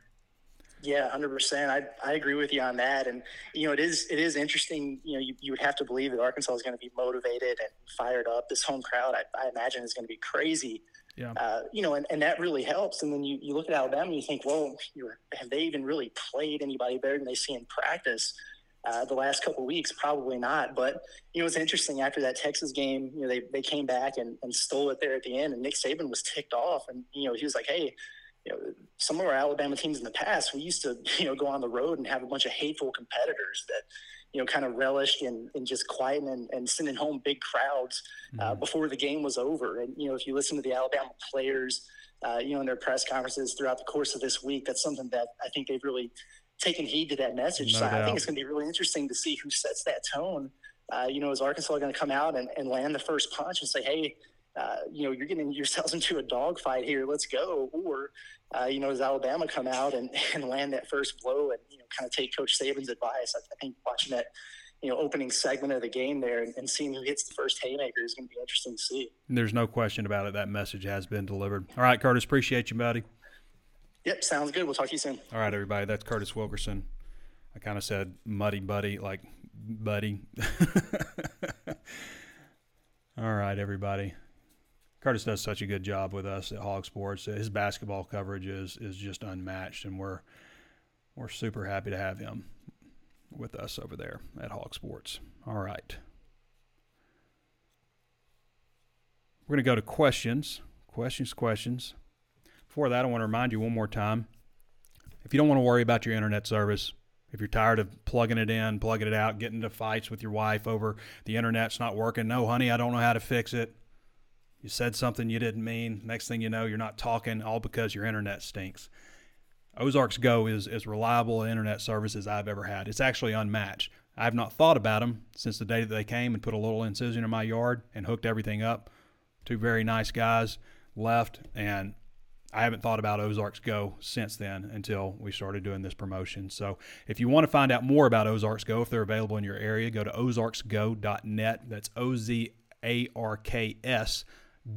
Yeah, hundred percent. I I agree with you on that. And you know, it is it is interesting. You know, you, you would have to believe that Arkansas is going to be motivated and fired up. This home crowd, I, I imagine, is going to be crazy. Yeah. Uh, you know, and, and that really helps. And then you, you look at Alabama and you think, well, have they even really played anybody better than they see in practice? Uh, the last couple weeks, probably not. But you know, it's interesting after that Texas game. You know, they they came back and, and stole it there at the end, and Nick Saban was ticked off, and you know, he was like, hey you know, some of our Alabama teams in the past, we used to, you know, go on the road and have a bunch of hateful competitors that, you know, kind of relished in, in just quieting and, and sending home big crowds uh, mm-hmm. before the game was over. And, you know, if you listen to the Alabama players, uh, you know, in their press conferences throughout the course of this week, that's something that I think they've really taken heed to that message. No so doubt. I think it's going to be really interesting to see who sets that tone. Uh, you know, is Arkansas going to come out and, and land the first punch and say, hey, uh, you know, you're getting [LAUGHS] yourselves into a dogfight here. Let's go. Or, uh, you know, does Alabama come out and, [LAUGHS] and land that first blow and, you know, kind of take Coach Saban's advice? I, I think watching that, you know, opening segment of the game there and, and seeing who hits the first haymaker is going to be interesting to see. There's no question about it. That message has been delivered. All right, Curtis, appreciate you, buddy. Yep, sounds good. We'll talk to you soon. All right, everybody. That's Curtis Wilkerson. I kind of said muddy buddy, like buddy. [LAUGHS] All right, everybody. Curtis does such a good job with us at Hog Sports. His basketball coverage is is just unmatched, and we're we're super happy to have him with us over there at Hog Sports. All right. We're going to go to questions. Questions, questions. Before that, I want to remind you one more time if you don't want to worry about your internet service, if you're tired of plugging it in, plugging it out, getting into fights with your wife over the internet's not working, no, honey, I don't know how to fix it. You said something you didn't mean. Next thing you know, you're not talking, all because your internet stinks. Ozarks Go is as reliable an internet service as I've ever had. It's actually unmatched. I've not thought about them since the day that they came and put a little incision in my yard and hooked everything up. Two very nice guys left, and I haven't thought about Ozarks Go since then until we started doing this promotion. So if you want to find out more about Ozarks Go, if they're available in your area, go to ozarksgo.net. That's O Z A R K S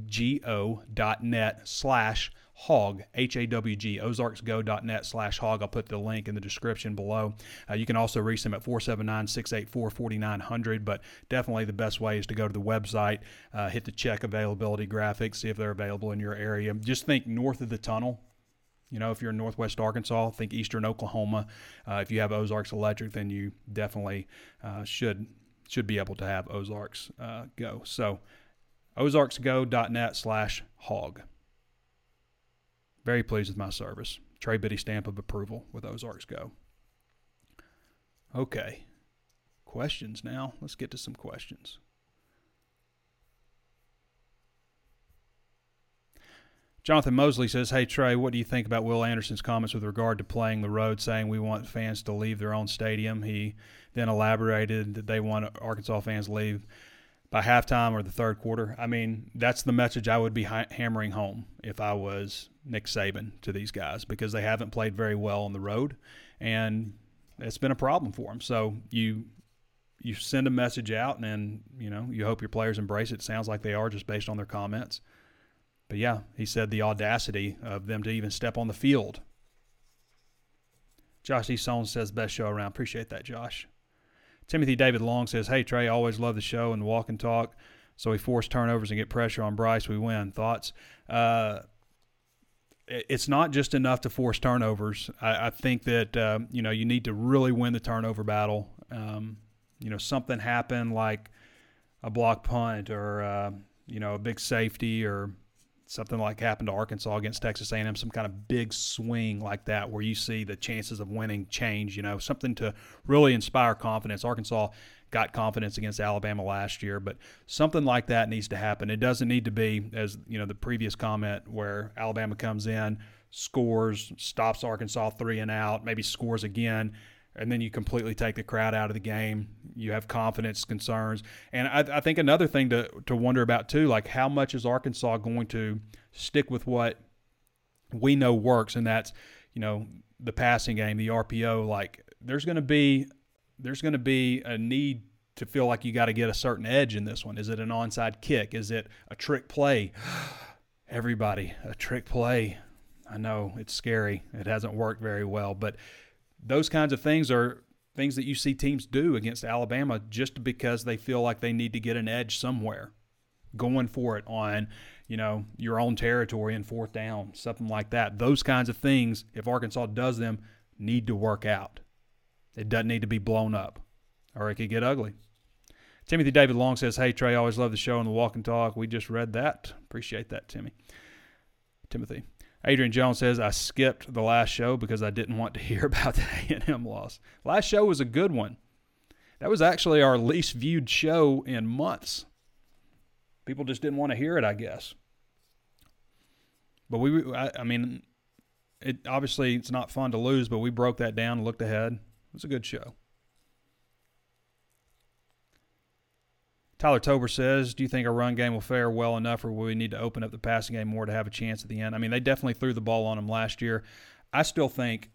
G O.net slash hog h-a-w-g ozarksgo.net slash hog i'll put the link in the description below uh, you can also reach them at 479-684-4900 but definitely the best way is to go to the website uh, hit the check availability graphics see if they're available in your area just think north of the tunnel you know, if you're in Northwest Arkansas, think Eastern Oklahoma. Uh, if you have Ozarks Electric, then you definitely uh, should should be able to have Ozarks uh, Go. So, ozarksgo.net slash hog. Very pleased with my service. Trey Biddy stamp of approval with Ozarks Go. Okay. Questions now. Let's get to some questions. Jonathan Mosley says, Hey Trey, what do you think about Will Anderson's comments with regard to playing the road, saying we want fans to leave their own stadium? He then elaborated that they want Arkansas fans to leave by halftime or the third quarter. I mean, that's the message I would be ha- hammering home if I was Nick Saban to these guys because they haven't played very well on the road, and it's been a problem for them. So you you send a message out, and then you know you hope your players embrace it. Sounds like they are just based on their comments. But yeah, he said the audacity of them to even step on the field. Josh Easton says best show around. Appreciate that, Josh. Timothy David Long says, Hey, Trey, always love the show and the walk and talk. So we force turnovers and get pressure on Bryce. We win. Thoughts? Uh, it's not just enough to force turnovers. I, I think that uh, you know you need to really win the turnover battle. Um, you know, something happened like a block punt or uh, you know a big safety or something like happened to Arkansas against Texas A&M, some kind of big swing like that where you see the chances of winning change, you know, something to really inspire confidence. Arkansas got confidence against Alabama last year, but something like that needs to happen. It doesn't need to be as, you know, the previous comment where Alabama comes in, scores, stops Arkansas 3 and out, maybe scores again and then you completely take the crowd out of the game. You have confidence concerns, and I, I, think another thing to to wonder about too, like how much is Arkansas going to stick with what we know works, and that's you know the passing game, the RPO. Like there's going to be there's going to be a need to feel like you got to get a certain edge in this one. Is it an onside kick? Is it a trick play? Everybody, a trick play. I know it's scary. It hasn't worked very well, but those kinds of things are things that you see teams do against Alabama just because they feel like they need to get an edge somewhere, going for it on, you know, your own territory and fourth down, something like that. Those kinds of things, if Arkansas does them, need to work out. It doesn't need to be blown up, or it could get ugly. Timothy David Long says, "Hey Trey, always love the show and the walk and talk. We just read that. Appreciate that, Timmy. Timothy." Adrian Jones says, I skipped the last show because I didn't want to [LAUGHS] hear about the A&M loss. Last show was a good one. That was actually our least viewed show in months. People just didn't want to hear it, I guess. But we, I, I mean, it obviously it's not fun to lose, but we broke that down and looked ahead. It was a good show. Tyler Tober says, Do you think our run game will fare well enough, or will we need to open up the passing game more to have a chance at the end? I mean, they definitely threw the ball on him last year. I still think,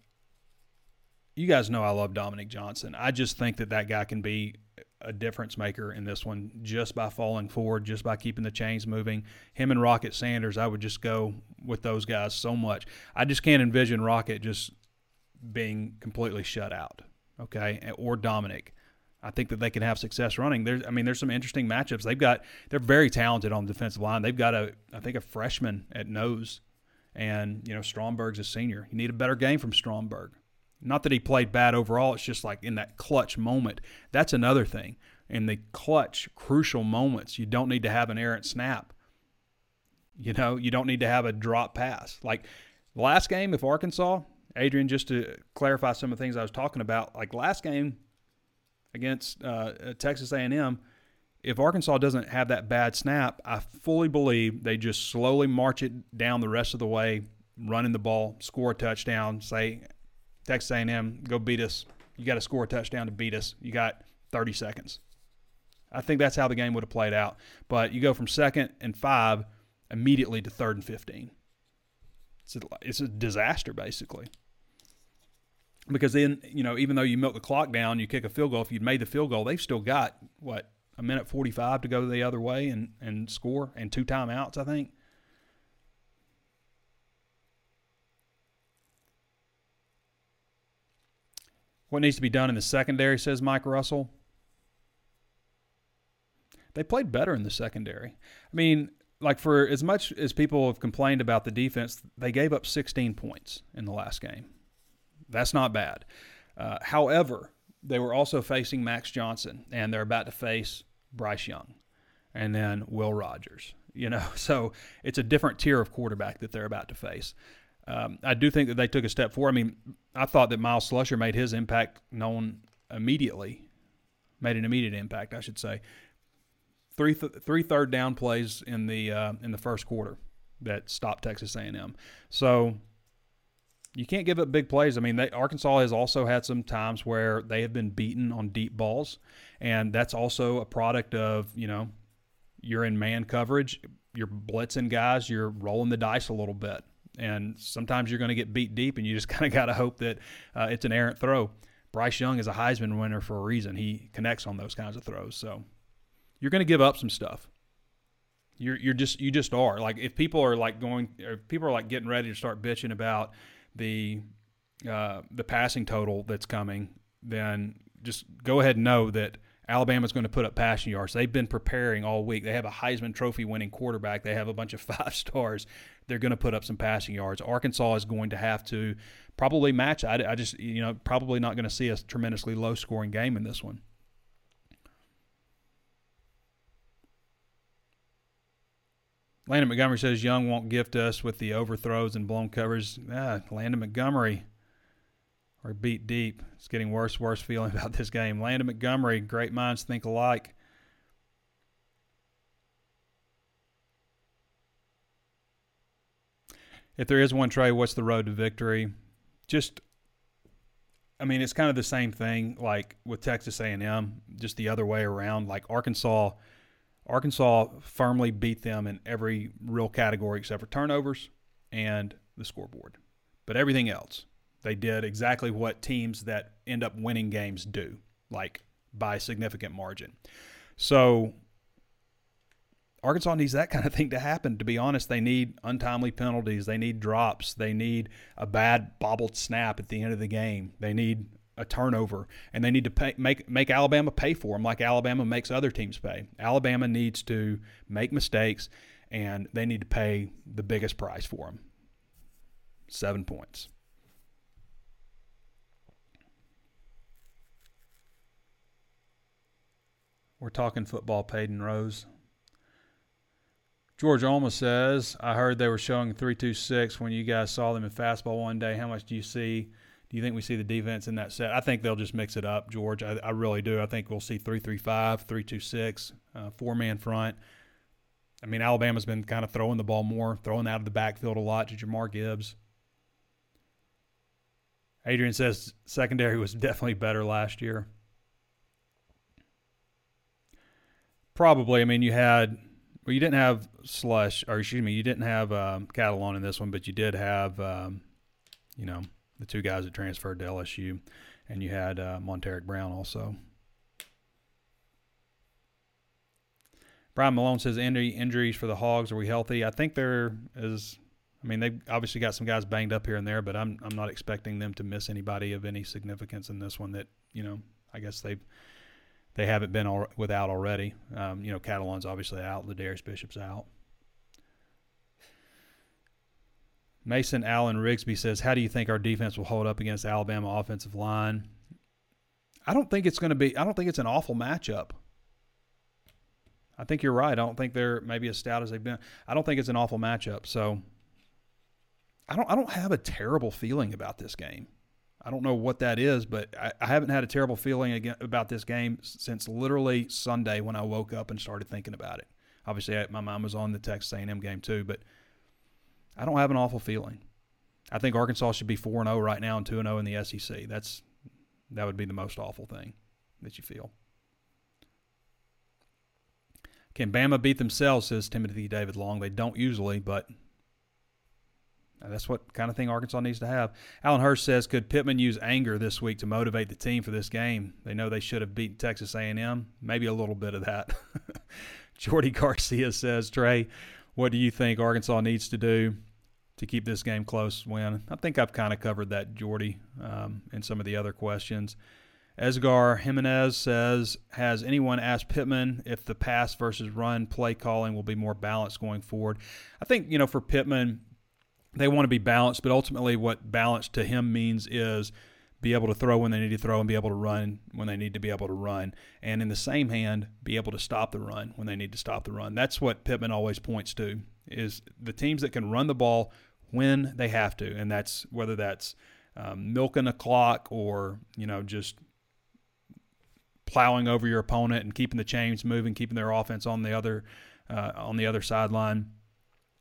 you guys know I love Dominic Johnson. I just think that that guy can be a difference maker in this one just by falling forward, just by keeping the chains moving. Him and Rocket Sanders, I would just go with those guys so much. I just can't envision Rocket just being completely shut out, okay, or Dominic. I think that they can have success running. There's, I mean, there's some interesting matchups. They've got, they're very talented on the defensive line. They've got a, I think, a freshman at nose, and you know, Stromberg's a senior. You need a better game from Stromberg. Not that he played bad overall. It's just like in that clutch moment. That's another thing. In the clutch, crucial moments, you don't need to have an errant snap. You know, you don't need to have a drop pass. Like last game, if Arkansas, Adrian, just to clarify some of the things I was talking about, like last game, against uh, Texas A&M, if Arkansas doesn't have that bad snap, I fully believe they just slowly march it down the rest of the way, running the ball, score a touchdown, say Texas A&M go beat us. You got to score a touchdown to beat us. You got 30 seconds. I think that's how the game would have played out. But you go from second and five immediately to third and 15. It's a, it's a disaster, basically because then you know even though you milk the clock down, you kick a field goal. If you'd made the field goal, they've still got what a minute forty five to go the other way and and score and two timeouts. I think. What needs to be done in the secondary, says Mike Russell. They played better in the secondary. I mean, like for as much as people have complained about the defense, they gave up 16 points in the last game. That's not bad. Uh, however, they were also facing Max Johnson, and they're about to face Bryce Young, and then Will Rogers. [LAUGHS] You know, so it's a different tier of quarterback that they're about to face. Um, I do think that they took a step forward. I mean, I thought that Myles Slusher made his impact known immediately, made an immediate impact, I should say. Three th- three third down plays in the uh, in the first quarter that stopped Texas A&M. So you can't give up big plays. I mean, they, Arkansas has also had some times where they have been beaten on deep balls, and that's also a product of you know you're in man coverage, you're blitzing guys, you're rolling the dice a little bit, and sometimes you're going to get beat deep, and you just [LAUGHS] kind of got to hope that uh, it's an errant throw. Bryce Young is a Heisman winner for a reason. He connects on those kinds of throws, so you're going to give up some stuff. You're you're just you just are like if people are like going, if people are like getting ready to start bitching about the uh, the passing total that's coming, then just go ahead and know that Alabama's going to put up passing yards. They've been preparing all week. They have a Heisman Trophy winning quarterback. They have a bunch of [LAUGHS] five stars. They're going to put up some passing yards. Arkansas is going to have to probably match. I, I just, you know, probably not going to see a tremendously low scoring game in this one. Landon Montgomery says Young won't gift us with the overthrows and blown covers. Ah, Landon Montgomery or beat deep. It's getting worse, worse feeling [LAUGHS] about this game. Landon Montgomery, great minds think alike. If there is one Trey, what's the road to victory? Just I mean, it's kind of the same thing like with Texas A&M, just the other way around. Like Arkansas Arkansas firmly beat them in every real category except for turnovers and the scoreboard. But everything else, they did exactly what teams that end up winning games do, like by a significant margin. So Arkansas needs that [LAUGHS] kind of thing to happen. To be honest, they need untimely penalties. They need drops. They need a bad bobbled snap at the end of the game. They need a turnover, and they need to pay, make make Alabama pay for them, like Alabama makes other teams pay. Alabama needs to make mistakes, and they need to pay the biggest price for them. Seven points. We're talking football, Peyton Rose. George Alma says, I heard they were showing 326 when you guys saw them in fastball one day. How much do you see do you think we see the defense in that set? I think they'll just mix it up, George. I, I really do. I think we'll see 3 3 5, 3 2 6, uh, four man front. I mean, Alabama's been kind of throwing the ball more, throwing out of the backfield a lot to Jahmyr Gibbs. Adrian says secondary was [LAUGHS] definitely better last year. Probably. I mean, you had, well, you didn't have Slush, or excuse me, you didn't have um, Catalon in this one, but you did have, um, you know, the two guys that transferred to LSU, and you had uh, Montaric Brown also. Brian Malone says injury injuries for the Hogs. Are we healthy? I think there is. I mean, they've obviously got some guys banged up here and there, but I'm I'm not expecting them to miss anybody of any significance in this one. That you know, I guess they've they haven't been all, without already. Um, you know, Catalon's obviously out. LaDarrius Bishop's out. Mason Allen Rigsby says, "How do you think our defense will hold up against Alabama offensive line?" I don't think it's going to be. I don't think it's an awful matchup. I think you're right. I don't think they're maybe as stout as they've been. I don't think it's an awful matchup. So I don't. I don't have a terrible feeling about this game. I don't know what that is, but I, I haven't had a terrible feeling again about this game since literally Sunday when I woke up and started thinking about it. Obviously, I, my mind was on the Texas A&M game too, but I don't have an awful feeling. I think Arkansas should be four and zero oh right now and two and zero oh in the SEC. That's that would be the most awful thing that you feel. Can Bama beat themselves? Says Timothy David Long. They don't usually, but that's what kind of thing Arkansas needs to have. Alan Hurst says, could Pittman use anger this week to motivate the team for this game? They know they should have beaten Texas A&M. Maybe a little bit of that. [LAUGHS] Jordy Garcia says, Trey, what do you think Arkansas needs to do to keep this game close win. I think I've kind of covered that, Jordy, um, in some of the other questions. Esgar Jimenez says, Has anyone asked Pittman if the pass versus run play calling will be more balanced going forward? I think, you know, for Pittman, they want to be balanced, but ultimately what balance to him means is be able to throw when they need to throw and be able to run when they need to be able to run. And in the same hand, be able to stop the run when they need to stop the run. That's what Pittman always points to is the teams that can run the ball when they have to, and that's whether that's um, milking a clock or you know just plowing over your opponent and keeping the chains moving, keeping their offense on the other uh, on the other sideline.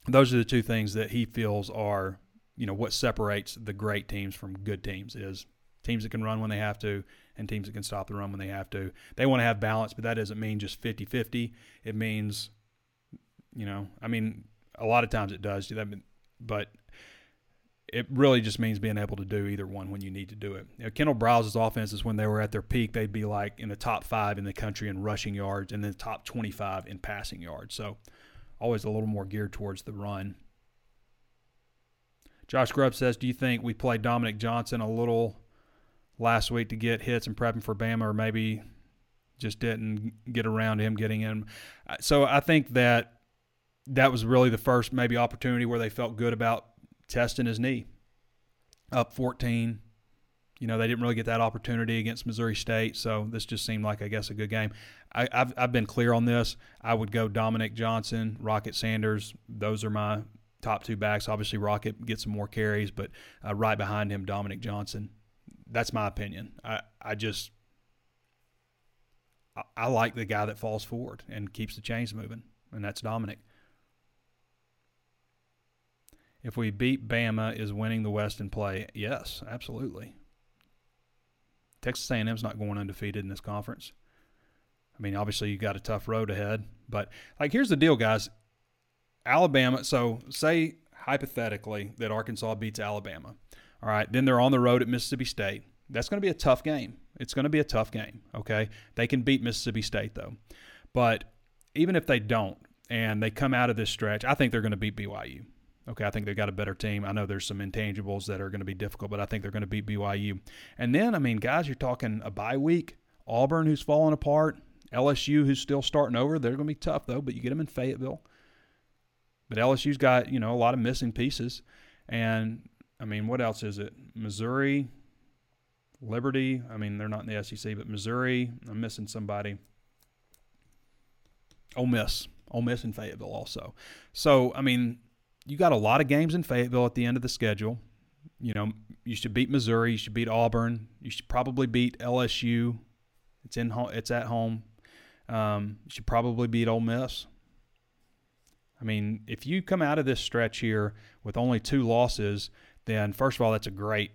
Those are the two things that he feels are you know what separates the great teams from good teams is teams that can run when they have to and teams that can stop the run when they have to. They want to have balance, but that doesn't mean just 50-50. It means you know, I mean, a lot of times it does. Do that but it really just means being able to do either one when you need to do it. You know, Kendal Briles's offenses, when they were at their peak, they'd be like in the top five in the country in rushing yards and then the top 25 in passing yards. So always a little more geared towards the run. Josh Grubb says, Do you think we played Dominic Johnson a little last week to get hits and prepping for Bama, or maybe just didn't get around him getting in? So I think that that was really the first maybe opportunity where they felt good about testing his knee. Up 14. You know, they didn't really get that opportunity against Missouri State, so this just seemed like, I guess, a good game. I, have I've been clear on this. I would go Dominic Johnson, Rocket Sanders. Those are my top two backs. Obviously, Rocket gets some more carries, but uh, right behind him, Dominic Johnson. That's my opinion. I, I just I, I like the guy that falls forward and keeps the chains moving, and that's Dominic if we beat Bama, is winning the West in play? Yes, absolutely. Texas A&M's not going undefeated in this conference. I mean, obviously you got a tough road ahead, but like here's the deal, guys. Alabama. So say hypothetically that Arkansas beats Alabama. All right, then they're on the road at Mississippi State. That's going to be a tough game. It's going to be a tough game. Okay, they can beat Mississippi State though, but even if they don't and they come out of this stretch, I think they're going to beat BYU. Okay, I think they've got a better team. I know there's some intangibles that are going to be difficult, but I think they're going to beat BYU. And then, I mean, guys, you're talking a bye week. Auburn, who's falling apart. LSU, who's still starting over. They're going to be tough, though, but you get them in Fayetteville. But LSU's got, you know, a lot of missing pieces. And, I mean, what else is it? Missouri, Liberty. I mean, they're not in the SEC, but Missouri. I'm missing somebody. Ole Miss. Ole Miss and Fayetteville also. So, I mean, you got a lot of games in Fayetteville at the end of the schedule. You know, you should beat Missouri. You should beat Auburn. You should probably beat LSU. It's in it's at home. Um, you should probably beat Ole Miss. I mean, if you come out of this stretch here with only two losses, then first of all, that's a great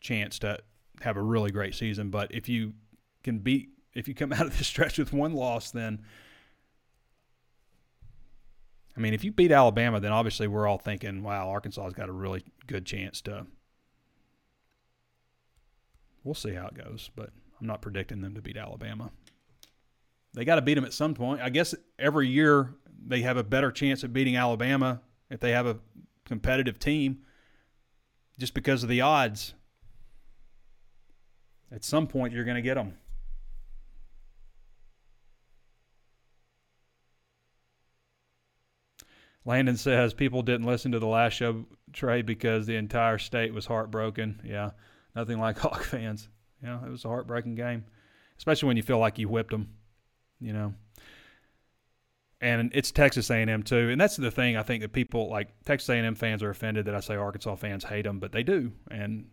chance to have a really great season. But if you can beat, if you come [LAUGHS] out of this stretch with one loss, then I mean, if you beat Alabama, then obviously we're all thinking, wow, Arkansas's got a really good chance to. We'll see how it goes, but I'm not predicting them to beat Alabama. They got to beat them at some point. I guess every year they have a better chance of beating Alabama if they have a competitive team just because of the odds. At some point, you're going to get them. Landon says people didn't listen to the last show, Trey, because the entire state was heartbroken. Yeah, nothing like [LAUGHS] Hawk fans. Yeah, it was a heartbreaking game, especially when you feel like you whipped them. You know, and it's Texas A&M too, and that's the thing. I think that people like Texas A&M fans are offended that I say Arkansas fans hate them, but they do. And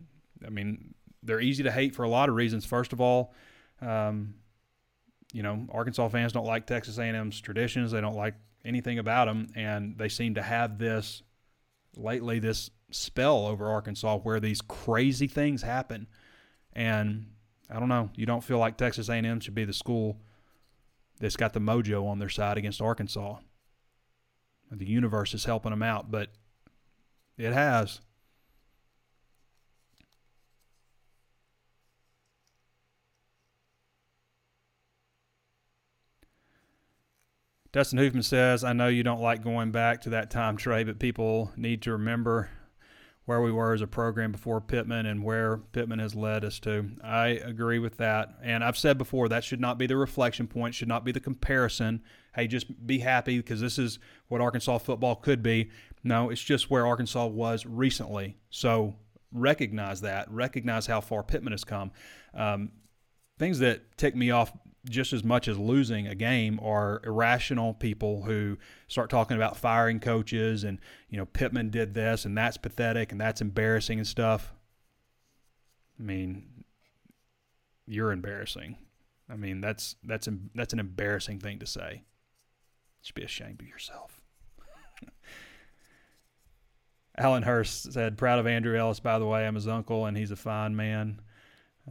I mean, they're easy to hate for a lot of reasons. First of all, um, you know, Arkansas fans don't like Texas A&M's traditions. They don't like anything about them, and they seem to have this lately this spell over Arkansas where these crazy things happen, and I don't know. You don't feel like Texas A&M should be the school that's got the mojo on their side against Arkansas. The universe is helping them out, but it has. Dustin Hoofman says, I know you don't like going back to that time, Trey, but people need to remember where we were as a program before Pittman and where Pittman has led us to. I agree with that. And I've said before, that should not be the reflection point, should not be the comparison. Hey, just be happy because this is what Arkansas football could be. No, it's just where Arkansas was recently. So recognize that, recognize how far Pittman has come. Um, things that tick me off just as much as losing a game are irrational people who start talking about firing coaches and you know Pittman did this and that's pathetic and that's embarrassing and stuff. I mean, you're embarrassing. I mean, that's that's that's an embarrassing thing to say. You should be ashamed of yourself. [LAUGHS] Alan Hurst said, "Proud of Andrew Ellis, by the way. I'm his uncle, and he's a fine man."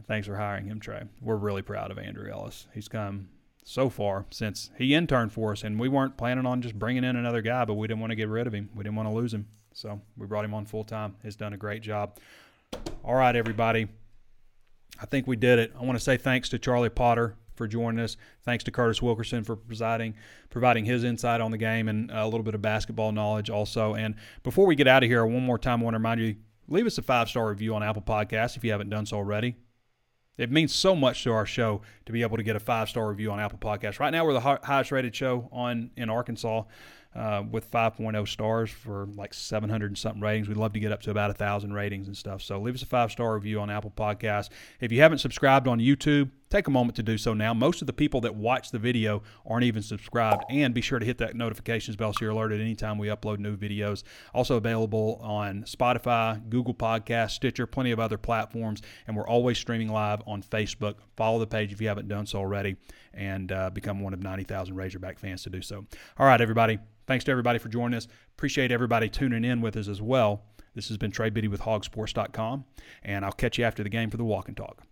Thanks for hiring him, Trey. We're really proud of Andrew Ellis. He's come so far since he interned for us, and we weren't planning on just bringing in another guy, but we didn't want to get rid of him. We didn't want to lose him. So we brought him on full time. He's done a great job. All right, everybody. I think we did it. I want to say thanks to Charlie Potter for joining us. Thanks to Curtis Wilkerson for presiding, providing his insight on the game and a little bit of basketball knowledge also. And before we get out of here, one more time, I want to remind you leave us a five star review on Apple Podcasts if you haven't done so already. It means so much to our show to be able to get a five star review on Apple Podcasts. Right now, we're the highest rated show on in Arkansas uh, with 5.0 stars for like 700 and something ratings. We'd love to get up to about a thousand ratings and stuff. So leave us a five star review on Apple Podcasts. If you haven't subscribed on YouTube, take a moment to do so now. Most of the people that watch the video aren't even subscribed, and be sure to hit that notifications bell so you're alerted anytime we upload new videos. Also available on Spotify, Google Podcast, Stitcher, plenty of other platforms, and we're always streaming live on Facebook. Follow the page if you haven't done so already, and uh, become one of 90,000 Razorback fans to do so. All right, everybody. Thanks to everybody for joining us. Appreciate everybody tuning in with us as well. This has been Trey Biddy with hogsports.com, and I'll catch you after the game for the walk and talk.